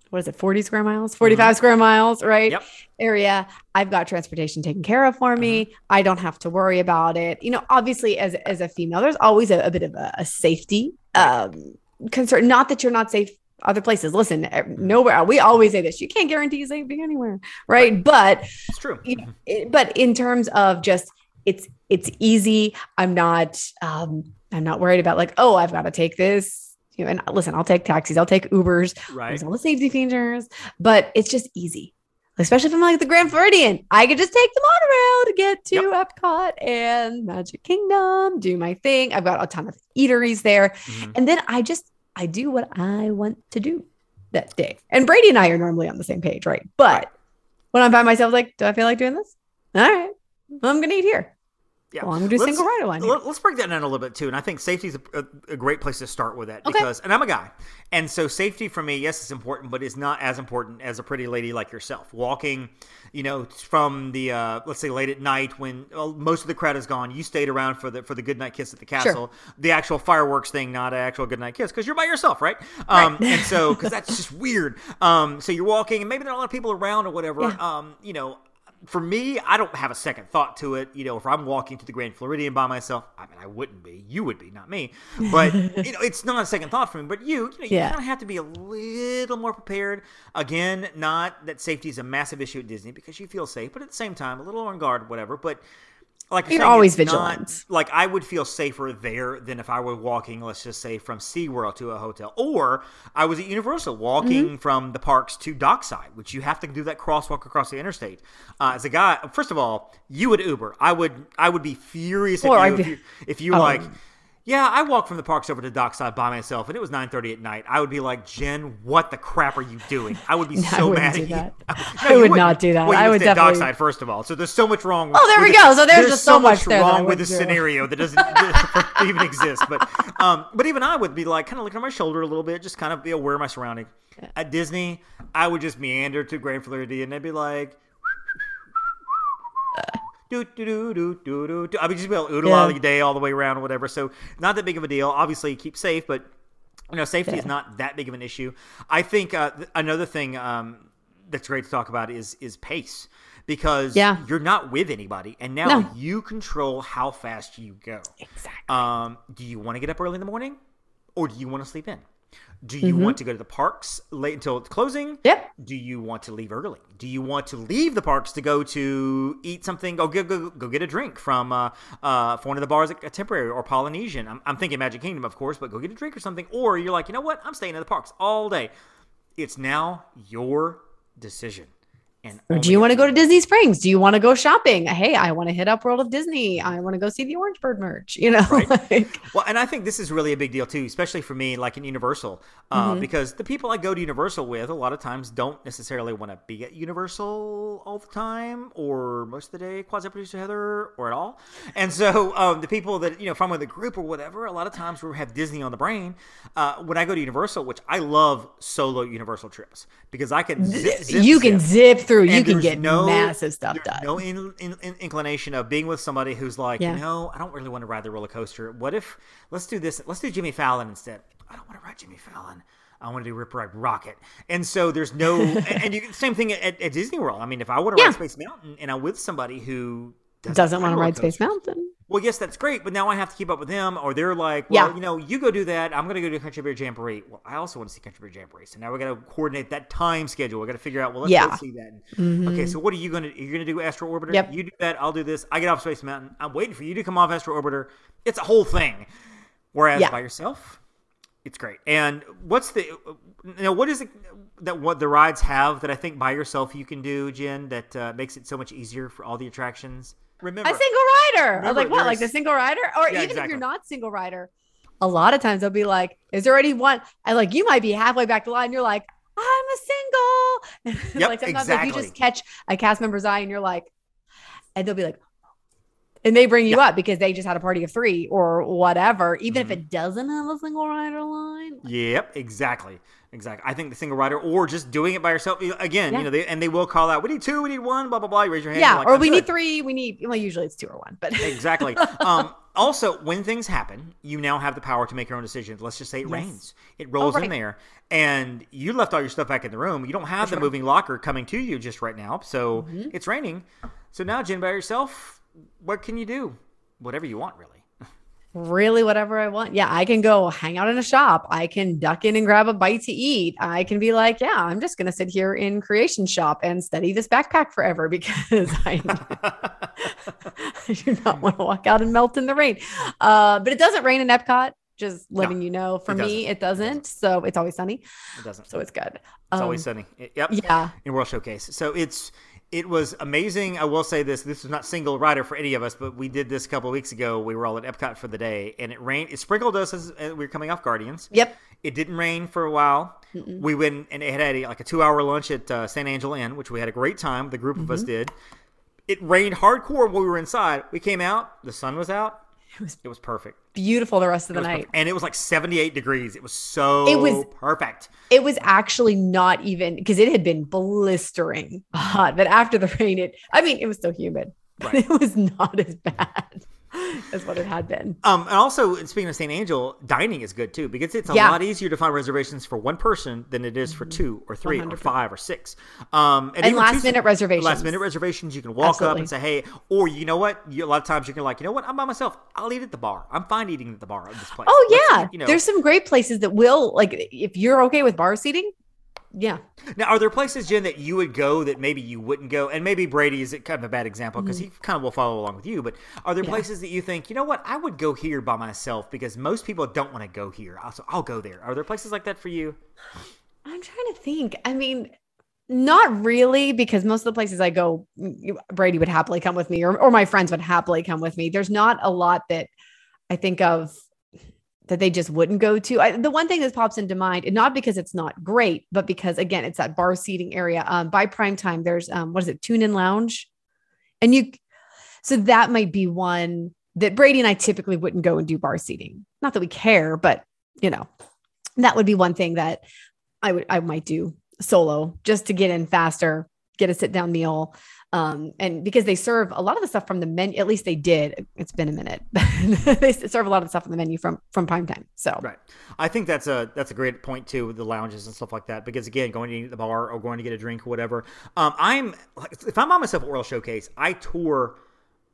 what is it, 40 square miles, 45 square miles, right? Yep. Area. I've got transportation taken care of for me. I don't have to worry about it. You know, obviously, as, as a female, there's always a, a bit of a, a safety um, concern. Not that you're not safe other places. Listen, eh, nowhere. We always say this you can't guarantee safety anywhere, right? But It's true. you know, it- but in terms of just it's it's easy i'm not um i'm not worried about like oh i've got to take this you know and listen i'll take taxis i'll take ubers Right. there's all the safety features but it's just easy especially if i'm like the grand floridian i could just take the monorail to get to epcot and magic kingdom do my thing i've got a ton of eateries there Mhm. and then i just i do what i want to do that day. And brady and i are normally on the same page right? But when i'm by myself like do i feel like doing this? All right. I'm gonna eat here. Yeah. Well, I'm gonna do Let's- single rider line. here. Let, us break that down a little bit too, and I think safety is a, a, a great place to start with that Okay. because, and I'm a guy, and so safety for me, yes, it's important, but it's not as important as a pretty lady like yourself walking. You know, from the uh, let's say late at night when well, most of the crowd is gone, you stayed around for the for the good night kiss at the castle, the actual fireworks thing, not an actual good night kiss because you're by yourself, right? Um, and so because [laughs] that's just weird. Um, so you're walking, and maybe there are a lot of people around or whatever. Yeah. Um, you know, for me, I don't have a second thought to it. You know, if I'm walking to the Grand Floridian by myself, I mean, I wouldn't be. You would be, not me. But [laughs] you know, it's not a second thought for me. But you, you know, you Yeah. kind of have to be a little more prepared. Again, not that safety is a massive issue at Disney because you feel safe, but at the same time, a little on guard, whatever. But like you're, saying, always it's not- vigilant. like I would feel safer there than if I were walking, let's just say, from SeaWorld to a hotel. Or I was at Universal walking Mm-hmm. from the parks to Dockside, which you have to do that crosswalk across the interstate. Uh, as a guy, first of all, you would Uber. I would I would be furious Or I'd you if you if you Oh. like yeah, I walked from the parks over to Dockside by myself, and it was 9:30 at night. I would be like, Jenn, what the crap are you doing? I would be [laughs] No, so mad at you. that. [laughs] No, I would wouldn't. do that. Well, I would definitely- Dockside first of all. So there's so much wrong. Oh, there with we the- go. So there's just so much there wrong with this scenario that doesn't [laughs] even exist. But um, but even I would be like kind of looking at my shoulder a little bit, just kind of be aware of my surrounding. At Disney, I would just meander to Grand Floridian and they'd be like. Do, do, do, do, do, do, do. I would just be able to oodle Yeah. all day, all the way around, or whatever. So, not that big of a deal. Obviously, keep safe, but you know, safety is not that big of an issue. I think uh, th- another thing um, that's great to talk about is is pace because Yeah. you're not with anybody, and now No. you control how fast you go. Exactly. Um, do you want to get up early in the morning, or do you want to sleep in? Do you Mm-hmm. want to go to the parks late until it's closing? Yep. Do you want to leave early? Do you want to leave the parks to go to eat something? Go go go, go get a drink from uh, uh, one of the bars at Temporary or Polynesian. I'm, I'm thinking Magic Kingdom, of course, but go get a drink or something. Or you're like, you know what? I'm staying in the parks all day. It's now your decision. And Or do you want to go to. Disney Springs? Do you want to go shopping? Hey, I want to hit up World of Disney. I want to go see the Orange Bird merch. You know, Right. [laughs] like, Well, and I think this is really a big deal too, especially for me, like in Universal, uh, Mm-hmm. because the people I go to Universal with a lot of times don't necessarily want to be at Universal all the time, or most of the day, quasi producer Heather, or at all. And so um, the people that you know, if I'm with a group or whatever, a lot of times we have Disney on the brain. Uh, when I go to Universal, which I love solo Universal trips because I can zip, zip, you can zip. zip through. You can get no- massive stuff done. No in, in, in- inclination of being with somebody who's like, Yeah. you know, I don't really want to ride the roller coaster. What if let's do this? Let's do Jimmy Fallon instead. I don't want to ride Jimmy Fallon. I want to do Rip Ride Rockit. And so there's no, and, and you, same thing at, at Disney World. I mean, if I want to Yeah. ride Space Mountain and I'm with somebody who doesn't want to ride Space. Mountain. Well, yes, that's great, but now I have to keep up with them, or they're like, well, Yeah. you know, you go do that. I'm going to go do Country Bear Jamboree. Well, I also want to see Country Bear Jamboree. So now we got to coordinate that time schedule. We got to figure out, well, let's Yeah. go see that. Okay, so what are you going to? You're going to do Astro Orbiter. Mm-hmm. Yep. You do that. I'll do this. I get off Space Mountain. I'm waiting for you to come off Astro Orbiter. It's a whole thing. Whereas Yeah. by yourself, it's great. And what's the? You know, what is it that what the rides have that I think by yourself you can do, Jenn? That uh, makes it so much easier for all the attractions. Remember, A single rider. I was like, what? Like the single rider? Or Yeah, even if you're not single rider, a lot of times they'll be like, is there already one? And like, you might be halfway back the line. You're like, I'm a single. [laughs] And Yep, like sometimes like, you just catch a cast member's eye and you're like, and they'll be like, and they bring you up because they just had a party of three or whatever, even Mm-hmm. if it doesn't have a single rider line. Yep, exactly, exactly. I think the single rider or just doing it by yourself again. Yeah. You know, they, and they will call out, "We need two, we need one," blah blah blah. You raise your hand. Yeah. like, or we good." need three. We need, well, usually it's two or one, but Exactly. [laughs] um, also, when things happen, you now have the power to make your own decisions. Let's just say it Yes. rains. It rolls right. in there, and you left all your stuff back in the room. You don't have the sure. Mm-hmm. moving locker coming to you just right now. So it's raining. So now, Jenn, by yourself, what can you do? Whatever you want, really. Really whatever I want. Yeah, I can go hang out in a shop. I can duck in and grab a bite to eat. I can be like, yeah, I'm just going to sit here in creation shop and study this backpack forever [laughs] because I, [laughs] [laughs] I do not want to walk out and melt in the rain. Uh, but it doesn't rain in Epcot. Just letting you know, for it me, doesn't. it doesn't. So it's always sunny. It doesn't. So it's good. It's Um, always sunny. It- Yep. yeah. In World Showcase. So it's it was amazing. I will say this: this was not single rider for any of us, but we did this a couple of weeks ago. We were all at Epcot for the day, and it rained. It sprinkled us as, as we were coming off Guardians. Yep. It didn't rain for a while. We went and it had a, like a two hour lunch at uh, San Angel Inn, which we had a great time. The group of Mm-hmm. us did. It rained hardcore while we were inside. We came out. The sun was out. It was It was perfect. beautiful the rest of the night. perfect. and it was like seventy eight degrees. It was so It was- perfect. It was actually not even because it had been blistering hot, but after the rain, it I mean, it was still humid, but Right. it was not as bad [laughs] as what it had been. Um, and also, speaking of San Angel, dining is good too because it's a Yeah. Mm-hmm. lot easier to find reservations for one person than it is for two or 3 or 100%. five or six. Um, And even last minute reservations. Last minute reservations, you can walk up and say, "Hey," or you know what? You, a lot of times you can like, you know what? I'm by myself. I'll eat at the bar. I'm fine eating at the bar at this place. Oh yeah, eat," you know. there's some great places that will like if you're okay with bar seating. Yeah, Now, are there places, Jenn, that you would go that maybe you wouldn't go? And maybe Brady is kind of a bad example because he kind of will follow along with you. But are there Mm-hmm. Yeah. places that you think, you know what, I would go here by myself because most people don't want to go here. So I'll go there. Are there places like that for you? I'm trying to think. I mean, not really because most of the places I go, Brady would happily come with me, or or my friends would happily come with me. There's not a lot that I think of that they just wouldn't go to. I, the one thing that pops into mind, and not because it's not great, but because again, it's that bar seating area. Um, by prime time, there's um, what is it, Tune In Lounge, and you, so that might be one that Brady and I typically wouldn't go and do bar seating. Not that we care, but you know, that would be one thing that I would I might do solo just to get in faster, get a sit down meal. Um, and because they serve a lot of the stuff from the menu, at least they did. It's been a minute. [laughs] they serve a lot of the stuff on the menu from from prime time. So Right. I think that's a that's a great point too with the lounges and stuff like that because again, going to eat at the bar or going to get a drink or whatever. Um, I'm if I'm on myself at World Showcase, I tour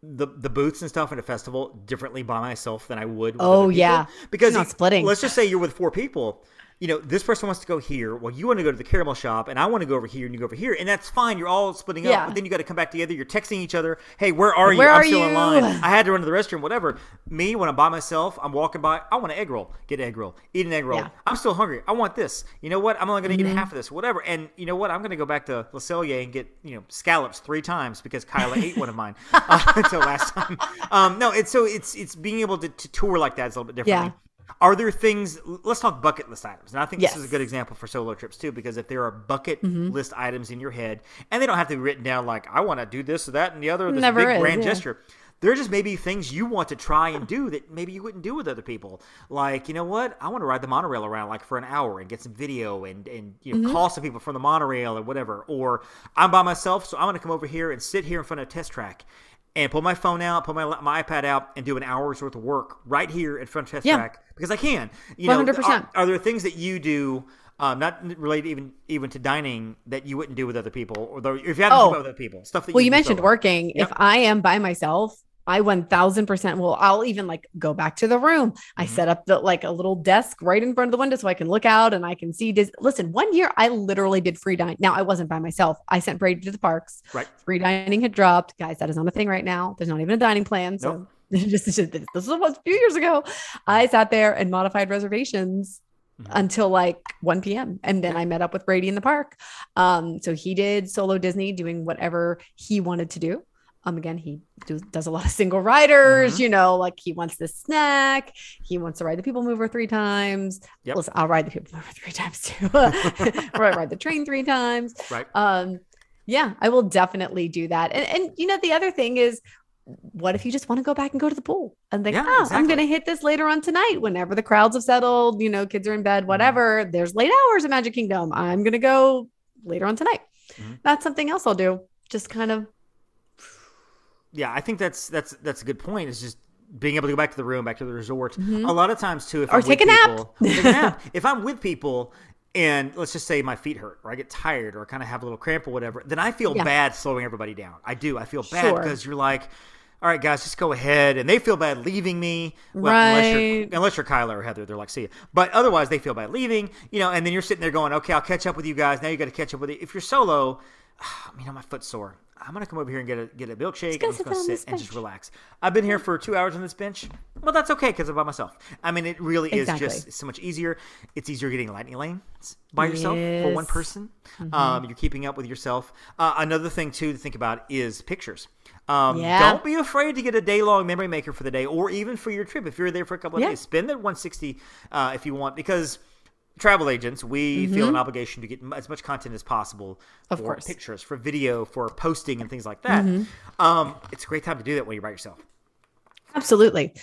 the the booths and stuff at a festival differently by myself than I would. With Oh, yeah. because not you- splitting. Let's just say you're with four people. You know, this person wants to go here. Well, you want to go to the caramel shop, and I want to go over here, and you go over here, and that's fine. You're all splitting up, Yeah. but then you got to come back together. You're texting each other. Hey, where are you? Where I'm are still in line. I had to run to the restroom, whatever. Me, when I'm by myself, I'm walking by, I want an egg roll. Get an egg roll. Eat an egg roll. Yeah. I'm still hungry. I want this. You know what? I'm only going to Mm-hmm. get half of this, whatever. And you know what? I'm going to go back to Le Cellier and get, you know, scallops three times because Kyla ate one of mine uh, [laughs] until last time. Um, no, it's so it's it's being able to, to tour like that is a little bit differently. Yeah. Are there things? Let's talk bucket list items, and I think this is a good example for solo trips too, because if there are bucket Mm-hmm. list items in your head, and they don't have to be written down like I want to do this or that and the other, this Never big is, grand yeah. gesture. There are just maybe things you want to try and do that maybe you wouldn't do with other people. Like, you know what? I want to ride the monorail around like for an hour and get some video and and you know Mm-hmm. call some people from the monorail or whatever. Or I'm by myself, so I'm going to come over here and sit here in front of a test track and pull my phone out, pull my my iPad out, and do an hour's worth of work right here at Front Test Yeah. Track because I can. You know, 100%. Are, are there things that you do? Um, not related even even to dining that you wouldn't do with other people, or though if you haven't Oh. with other people, stuff that Well, you do mentioned solo. working. Yep. If I am by myself, I 1000% will, I'll even like go back to the room. I Mhm. set up the like a little desk right in front of the window so I can look out and I can see. Dis- Listen, one year I literally did free dining. Now I wasn't by myself. I sent Brady to the parks. Right. Free dining had dropped. Guys, that is not a thing right now. There's not even a dining plan. So Nope. [laughs] just, this was a few years ago. I sat there and modified reservations Mhm. until like 1 p.m. And then I met up with Brady in the park. Um, so he did solo Disney doing whatever he wanted to do. Um, again, he do, does a lot of single riders, Mhm. you know, like he wants this snack. He wants to ride the people mover three times. Yep. Listen, I'll ride the people mover three times too. [laughs] or I ride the train three times. Right. Um, yeah, I will definitely do that. And, and you know, the other thing is, what if you just want to go back and go to the pool and think, Yeah, oh, I'm going to hit this later on tonight whenever the crowds have settled, you know, kids are in bed, whatever. There's late hours at Magic Kingdom. I'm going to go later on tonight. Mhm. That's something else I'll do. Just kind of, Yeah, I think that's that's that's a good point. Is just being able to go back to the room, back to the resort. Mhm. A lot of times too, if Or I'm take with a nap. people, take a nap. [laughs] If I'm with people, and let's just say my feet hurt, or I get tired, or kind of have a little cramp or whatever, then I feel Yeah. bad slowing everybody down. I do. I feel bad Sure. because you're like. All right, guys, just go ahead, and they feel bad leaving me. Well, unless you're Right. unless you're Kyla or Heather, they're like, see you. But otherwise, they feel bad leaving, you know. And then you're sitting there going, okay, I'll catch up with you guys. Now you got to catch up with it. If you're solo, you know, my foot's sore. I'm gonna come over here and get a get a milkshake. I'm just sit gonna sit and just relax. I've been here for two hours on this bench. Well, that's okay because I'm by myself. I mean, it really Exactly. is just so much easier. It's easier getting lightning lanes by yourself for one person. Mm-hmm. Um, you're keeping up with yourself. Uh, another thing too to think about is pictures. Um, Yeah. Don't be afraid to get a day long memory maker for the day, or even for your trip if you're there for a couple of Yeah. days. Spend that 160 uh, if you want because. Travel agents, we feel an obligation to get as much content as possible Mm-hmm. Of for course. pictures, for video, for posting, and things like that. Mm-hmm. Um, it's a great time to do that when you're by yourself. absolutely.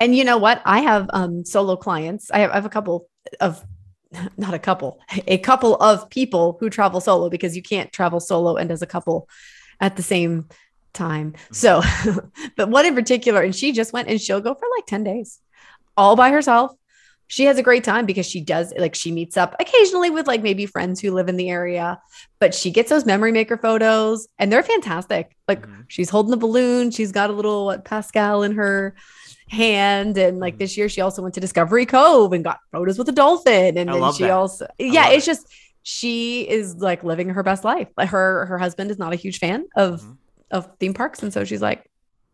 And you know what? I have um, solo clients. I have, I have a couple of, [laughs] not a couple, a couple of people who travel solo because you can't travel solo and as a couple at the same time. So, [laughs] but one in particular, and she just went and she'll go for like 10 days all by herself. She has a great time because she does like she meets up occasionally with like maybe friends who live in the area, but she gets those memory maker photos and they're fantastic. Like Mhm. she's holding a balloon, she's got a little what, Pascal in her hand and like Mhm. this year she also went to Discovery Cove and got photos with a dolphin and I then she that. also yeah, it's it. just she is like living her best life. Like her her husband is not a huge fan of Mhm. of theme parks and so she's like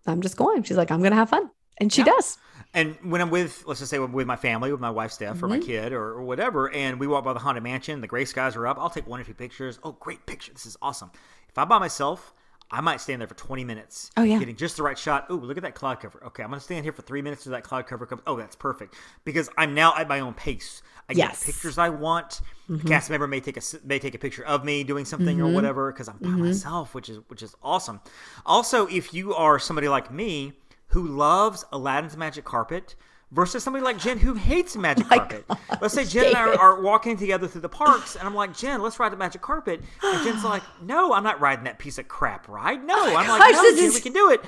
I'm just going. She's like I'm going to have fun. And she Yeah. does. And when I'm with, let's just say, with my family, with my wife Steph or my Mhm. kid or, or whatever, and we walk by the Haunted Mansion, the gray skies are up, I'll take one or two pictures. Oh, great picture! This is awesome. If I'm by myself, I might stand there for 20 minutes. Oh, yeah. getting just the right shot. Oh, look at that cloud cover. Okay, I'm gonna stand here for three minutes till that cloud cover comes. Oh, that's perfect because I'm now at my own pace. I get the pictures I want. Mm-hmm. The cast member may take a may take a picture of me doing something or Mhm. whatever because I'm by Mhm. myself, which is which is awesome. Also, if you are somebody like me who loves Aladdin's magic carpet versus somebody like Jenn who hates magic [laughs] My carpet. Let's say Jenn and I are, are walking together through the parks, and I'm like, Jenn, let's ride the magic carpet. And Jenn's like, No, I'm not riding that piece of crap ride. No, I'm like, gosh, No, Jenn, is we can do it.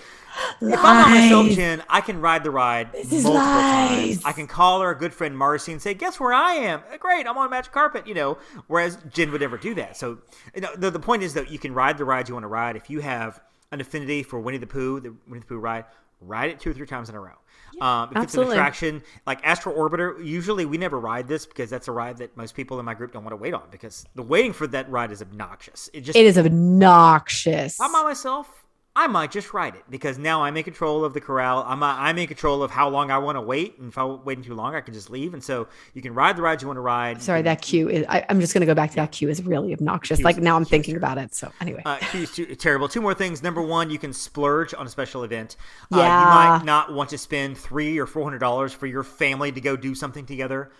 If I'm by myself, lies. Jenn, I can ride the ride This is multiple times. I can call our good friend Marcy and say, "Guess where I am? Uh, Great, I'm on a magic carpet." You know, whereas Jenn would never do that. So, you know, the, the point is that you can ride the rides you want to ride. If you have an affinity for Winnie the Pooh, the Winnie the Pooh ride, ride it two or three times in a row. um, if absolutely. it's an attraction like Astro Orbiter, usually we never ride this because that's a ride that most people in my group don't want to wait on because the waiting for that ride is obnoxious. It just It is obnoxious. I'm by myself, I might just ride it because now I'm in control of the corral. I'm uh, I'm in control of how long I want to wait, and if I'm waiting too long, I can just leave. And so you can ride the rides you want to ride. Sorry, that queue is. I, I'm just going to go back to that queue is really obnoxious. Cue's- Like now, I'm Cue's thinking terrible. about it. So anyway, Uh, cue's too, terrible. Two more things. Number one, you can splurge on a special event. Uh, Yeah. you might not want to spend three or four hundred dollars for your family to go do something together.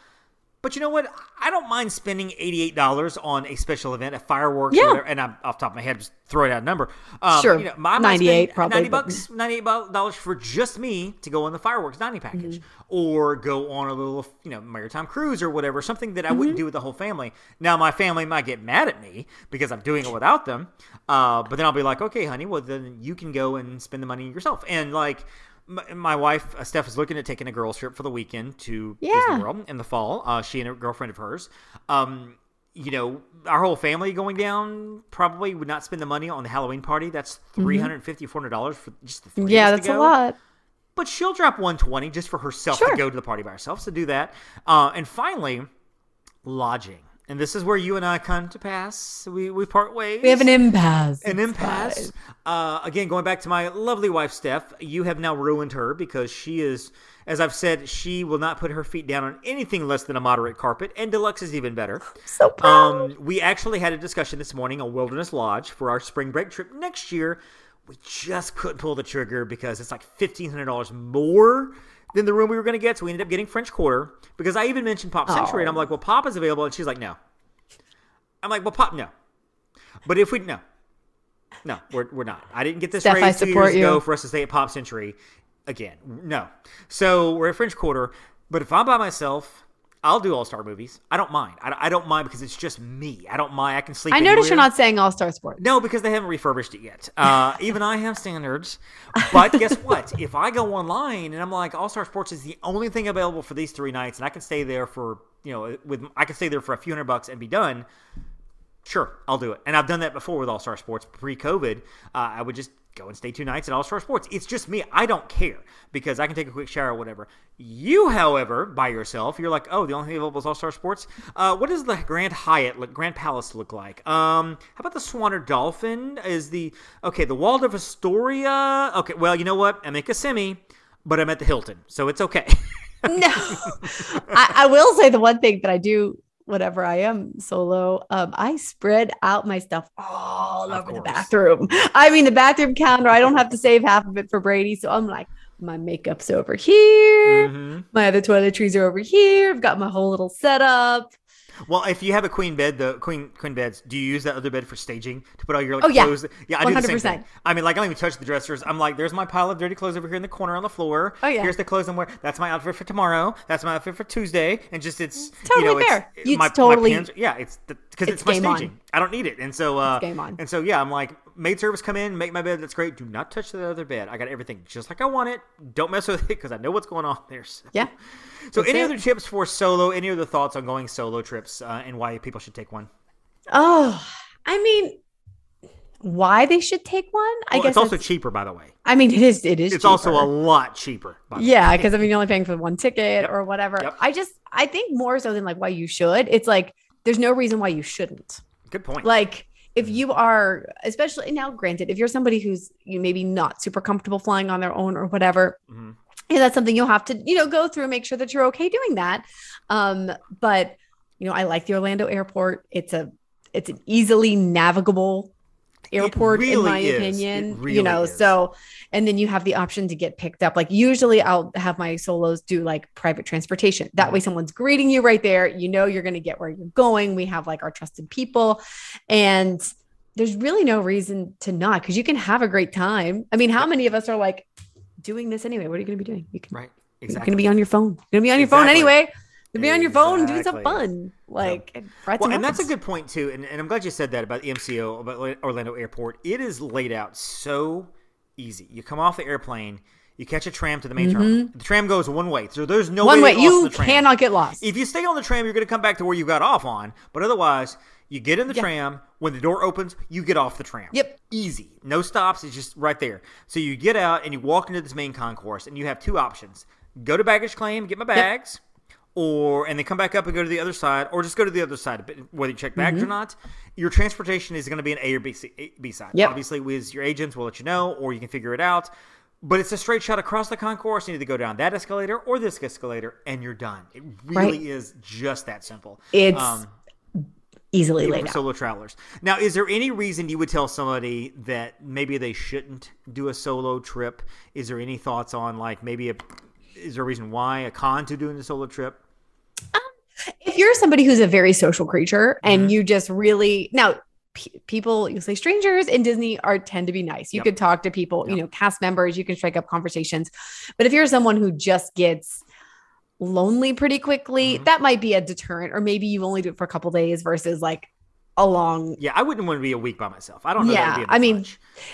But you know what? I don't mind spending eighty-eight dollars on a special event, a fireworks, Yeah. whatever, and I'm off the top of my head just throwing out a number. Um, Sure. you know, 98 probably, ninety but- bucks, ninety-eight dollars for just me to go on the fireworks ninety package, or go on a little, you know, maritime cruise or whatever, something that I wouldn't do with the whole family. Now my family might get mad at me because I'm doing it without them, uh, but then I'll be like, okay, honey, well then you can go and spend the money yourself, and like. My, my wife uh, Steph is looking at taking a girls trip for the weekend to Yeah. Disney World in the fall. Uh, she and a girlfriend of hers. Um, you know, our whole family going down probably would not spend the money on the Halloween party. That's three hundred fifty, four hundred dollars for just the three. Mm-hmm. Yeah, that's a lot. But she'll drop one twenty just for herself Sure. to go to the party by herself. So do that. Uh, and finally, lodging. And this is where you and I come to pass. We we part ways. We have an impasse. An impasse. Uh, again, going back to my lovely wife, Steph, you have now ruined her because she is, as I've said, she will not put her feet down on anything less than a moderate carpet, and deluxe is even better. So proud. Um, we actually had a discussion this morning on Wilderness Lodge for our spring break trip next year. We just couldn't pull the trigger because it's like fifteen hundred dollars more than the room we were going to get. So we ended up getting French Quarter because I even mentioned Pop Century, and I'm oh. like, "Well, Pop is available," and she's like, "No." I'm like, "Well, Pop, no." But if we no, no, we're, we're not. I didn't get this Steph, I raise two years ago you. for us to stay at Pop Century again. No. So we're at French Quarter, but if I'm by myself, I'll do All Star movies. I don't mind. I, I don't mind because it's just me. I don't mind. I can sleep. I noticed you're not saying All Star Sports. No, because they haven't refurbished it yet. Uh, even I have standards. But guess [laughs] what? If I go online and I'm like, All Star Sports is the only thing available for these three nights, and I can stay there for you know, with I can stay there for a few hundred bucks and be done. Sure, I'll do it. And I've done that before with All Star Sports pre-COVID. Uh, I would just go and stay two nights at All Star Sports. It's just me. I don't care because I can take a quick shower or whatever. You, however, by yourself, you're like, oh, the only thing available is All Star Sports. Uh, what does the Grand Hyatt, look, Grand Palace, look like? Um, how about the Swan or Dolphin? Is the okay? The Waldorf Astoria. Okay, well, you know what? I'm at Kissimmee, but I'm at the Hilton, so it's okay. [laughs] no. I, I will say the one thing that I do whenever I am solo, um, I spread out my stuff all Of over the bathroom. I mean, the bathroom counter, I don't have to save half of it for Brady. So I'm like, my makeup's over here. Mhm. My other toiletries are over here. I've got my whole little setup. Well, if you have a queen bed, the queen queen beds, do you use that other bed for staging to put all your like Oh, yeah. clothes? Yeah, I do the same thing. I mean, like I don't even touch the dressers. I'm like, there's my pile of dirty clothes over here in the corner on the floor. Oh, yeah. Here's the clothes I'm wearing. That's my outfit for tomorrow. That's my outfit for Tuesday. And just it's you Totally know, fair. it- It's my, totally- my pants, yeah, it's because it's, it's my game on. staging. I don't need it, and so uh, game on. And so yeah, I'm like, maid service come in, make my bed. That's great. Do not touch the other bed. I got everything just like I want it. Don't mess with it because I know what's going on there. So. Yeah. So, That's any it. other tips for solo? Any other thoughts on going solo trips uh, and why people should take one? Oh, I mean, why they should take one? I Well, guess it's also it's- cheaper, by the way. I mean, it is. It is. It's also a lot cheaper. By. Yeah, because I mean, you're only paying for one ticket Yep. or whatever. Yep. I just, I think more so than like why you should. It's like there's no reason why you shouldn't. Good point. Like if you are, especially now, granted, if you're somebody who's you maybe not super comfortable flying on their own or whatever, Mhm. yeah, that's something you'll have to you know go through, and make sure that you're okay doing that. Um, but you know, I like the Orlando airport. It's a, it's an easily navigable airport in my is. Opinion really you know is. so and then you have the option to get picked up. Like usually i'll have my solos do like private transportation. That Mm-hmm. way someone's greeting you right there. You know you're going to get where you're going. We have like our trusted people. And there's really no reason to not because you can have a great time. I mean how many of us are like doing this anyway? What are you going to be doing? You can, right. exactly. you're going to be on your phone. You're going to be on your phone anyway you'll be on your phone doing Exactly. something fun like and well, and that's a good point too, and, and I'm glad you said that about the MCO, about Orlando Airport. It is laid out so easy. You come off the airplane, you catch a tram to the main terminal. The tram goes one way, so there's no Mm-hmm. one way, way to get lost on you the tram. cannot get lost If you stay on the tram, you're going to come back to where you got off on. But otherwise, you get in the Yeah. tram. When the door opens, you get off the tram. Yep. Easy. No stops. It's just right there. So you get out and you walk into this main concourse, and you have two options: go to baggage claim, get my bags, or and they come back up and go to the other side, or just go to the other side, but whether you check bags Mm-hmm. or not. Your transportation is going to be an A or B, C- A- B side. Yep. Obviously, with your agents, we'll let you know, or you can figure it out. But it's a straight shot across the concourse. You need to go down that escalator or this escalator, and you're done. It really Right. is just that simple. It's um, easily laid for solo travelers. Now, is there any reason you would tell somebody that maybe they shouldn't do a solo trip? Is there any thoughts on like maybe a is there a reason why a con to doing a solo trip? if you're somebody who's a very social creature and Mhm. you just really now pe- people you say strangers in Disney are tend to be nice. You Yep. could talk to people, you know, cast members, you can strike up conversations. But if you're someone who just gets lonely pretty quickly, Mhm. that might be a deterrent or maybe you only do it for a couple days versus like a long Yeah, I wouldn't want to be a week by myself. I don't know. Yeah, that would be I mean,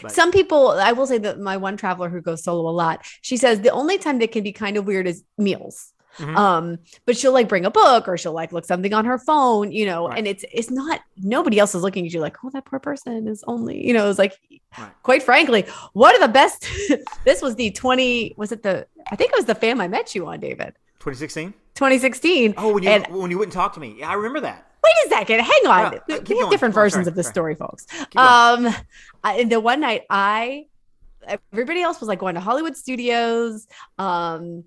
much, some people i will say that my one traveler who goes solo a lot she says the only time that can be kind of weird is meals Mhm. um but she'll like bring a book or she'll like look something on her phone you know Right. and it's it's not nobody else is looking at you like oh that poor person is only you know it's like Right. quite frankly one of the best [laughs] this was the 20 was it the i think it was the fam i met you on david 2016. 2016 Oh, when you And- when you wouldn't talk to me. Yeah, I remember that. Wait a second. Hang on. Uh, we have going, different going, versions sorry, of this sorry. story folks. Um I, the one night i everybody else was like going to hollywood studios um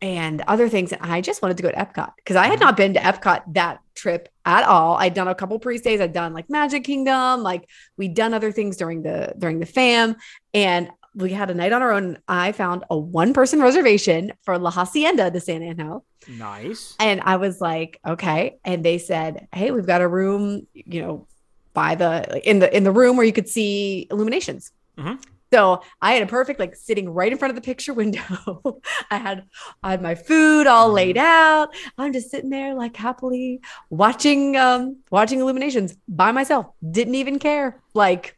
and other things and i just wanted to go to epcot because i had not been to epcot that trip at all. I'd done a couple pre-stays. I'd done like magic kingdom. Like we'd done other things during the during the fam. And we had a night on our own i found a one person reservation for La Hacienda de San Angel Nice. and I was like, okay. And they said, hey, we've got a room, you know, by the in the in the room where you could see illuminations. Mhm. So I had a perfect like sitting right in front of the picture window. [laughs] I had I had my food all Mhm. laid out. I'm just sitting there like happily watching um watching illuminations by myself. Didn't even care. Like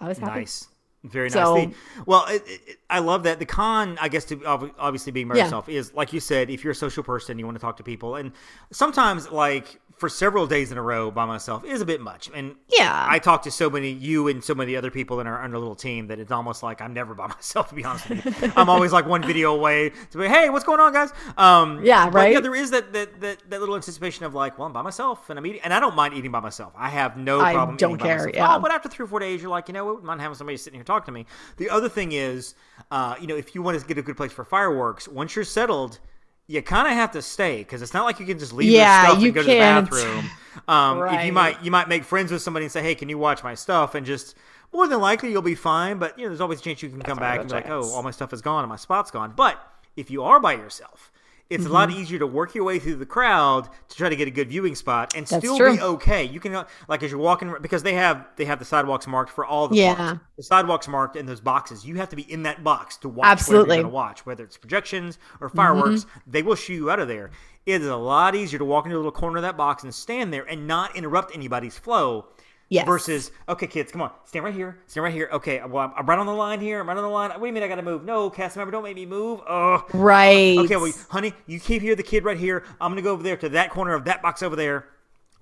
I was happy. Nice. Very nice. So- The- well, it, it, I love that. The con, I guess, to obviously being by Yeah. yourself is, like you said, if you're a social person, you want to talk to people. And sometimes, like, for several days in a row by myself is a bit much. And Yeah. I talk to so many, you and so many other people in our, our little team that it's almost like I'm never by [laughs] myself, to be honest with you. I'm always like one video away to be, hey, what's going on, guys? Um, Yeah, but yeah, there is that, that, that, that little anticipation of like, well, I'm by myself and I'm eating. And I don't mind eating by myself. I have no I problem don't care, yeah. Oh, but after three or four days, you're like, you know, what? Mind having somebody sitting here talking to me. The other thing is, uh, you know, if you want to get a good place for fireworks, once you're settled, you kind of have to stay because it's not like you can just leave Yeah, your stuff you and go can't. to the bathroom. Um, If Right. you might, you might make friends with somebody and say, "Hey, can you watch my stuff?" And just more than likely, you'll be fine. But you know, there's always a chance you can come back and be like, "Oh, all my stuff is gone and my spot's gone." But if you are by yourself. It's a lot Mm-hmm. easier to work your way through the crowd to try to get a good viewing spot and That's still true. be okay. You can like as you're walking because they have they have the sidewalks marked for all the Yeah. parks. The sidewalks marked in those boxes. You have to be in that box to watch Absolutely. whatever you're going to watch, whether it's projections or fireworks. Mm-hmm. They will shoo you out of there. It is a lot easier to walk into a little corner of that box and stand there and not interrupt anybody's flow. Yes. Versus, okay, kids, come on, stand right here, stand right here. Okay, well, I'm, right on the line here. I'm right on the line. What do you mean I got to move? No, cast member, don't make me move. Oh, right. Okay, well, honey, you keep here the kid right here. I'm gonna go over there to that corner of that box over there.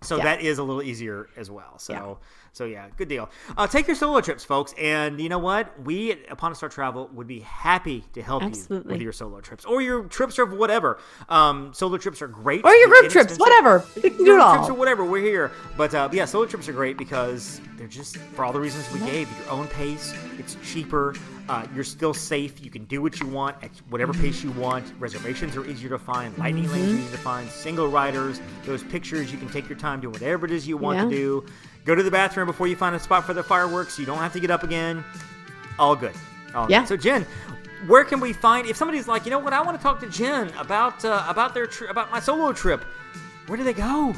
So Yeah. that is a little easier as well. So. So yeah, good deal. Uh, take your solo trips, folks, and you know what? We at Upon a Star Travel would be happy to help you with your solo trips or your trips or whatever. Um, solo trips are great. or your group trips, whatever. Can do it all. Trips or whatever. We're here, but uh, yeah, solo trips are great because they're just for all the reasons we gave. Your own pace. It's cheaper. Uh, you're still safe. You can do what you want at whatever pace you want. Reservations are easier to find. Lightning Mm-hmm. lanes are easy to find. Single riders. Those pictures you can take your time doing whatever it is you want to do. Go to the bathroom before you find a spot for the fireworks. You don't have to get up again. All good. All good. Yeah. So Jenn, where can we find if somebody's like, you know what, I want to talk to Jenn about uh, about their tri- about my solo trip. Where do they go?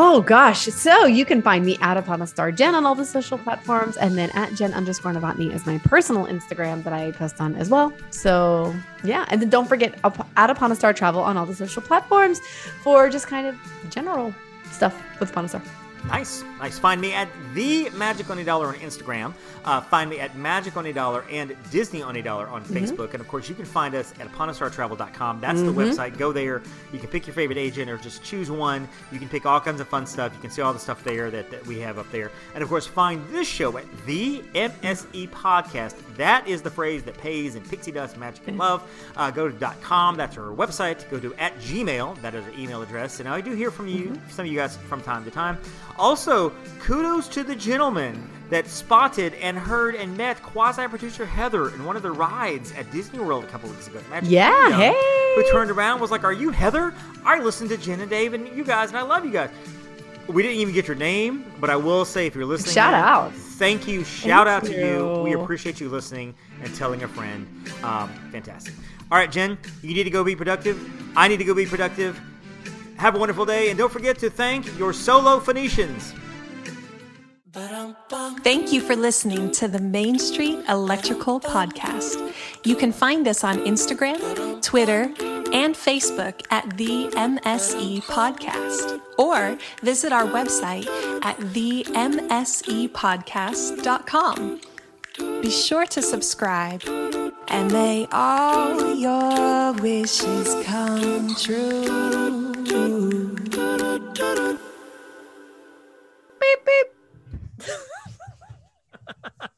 Oh gosh. So you can find me at Upon a Star Jenn on all the social platforms and then at Jenn underscore Novotny is my personal Instagram that I post on as well. So yeah. And then don't forget at Upon a Star Travel on all the social platforms for just kind of general stuff with Upon a Star. Nice, nice. Find me at the Magic on a Dollar on Instagram. Uh, find me at Magic on a Dollar and Disney on a Dollar on Mm-hmm. Facebook. And of course, you can find us at UponAStarTravel.com. That's the website. Go there. You can pick your favorite agent or just choose one. You can pick all kinds of fun stuff. You can see all the stuff there that, that we have up there. And of course, find this show at the MSE Podcast. That is the phrase that pays in pixie dust, magic, and love. Uh, go to .com. That's our website. Go to at Gmail. That is our email address. And I do hear from you, some of you guys, from time to time. Also, kudos to the gentleman that spotted and heard and met quasi-producer Heather in one of the rides at Disney World a couple weeks ago. Magic Yeah, Kingdom, hey. Who turned around and was like, "Are you Heather? I listened to Jenn and Dave and you guys, and I love you guys." We didn't even get your name, but I will say if you're listening, Shout man, out. Thank you. Shout Thank out to you. We appreciate you listening and telling a friend. Um, fantastic. All right, Jenn, you need to go be productive. I need to go be productive. Have a wonderful day, and don't forget to thank your solo Phoenicians. Thank you for listening to the Main Street Electrical Podcast. You can find us on Instagram, Twitter, and Facebook at the MSE Podcast, or visit our website at themsepodcast.com. Be sure to subscribe and may all your wishes come true. Beep, beep. [laughs]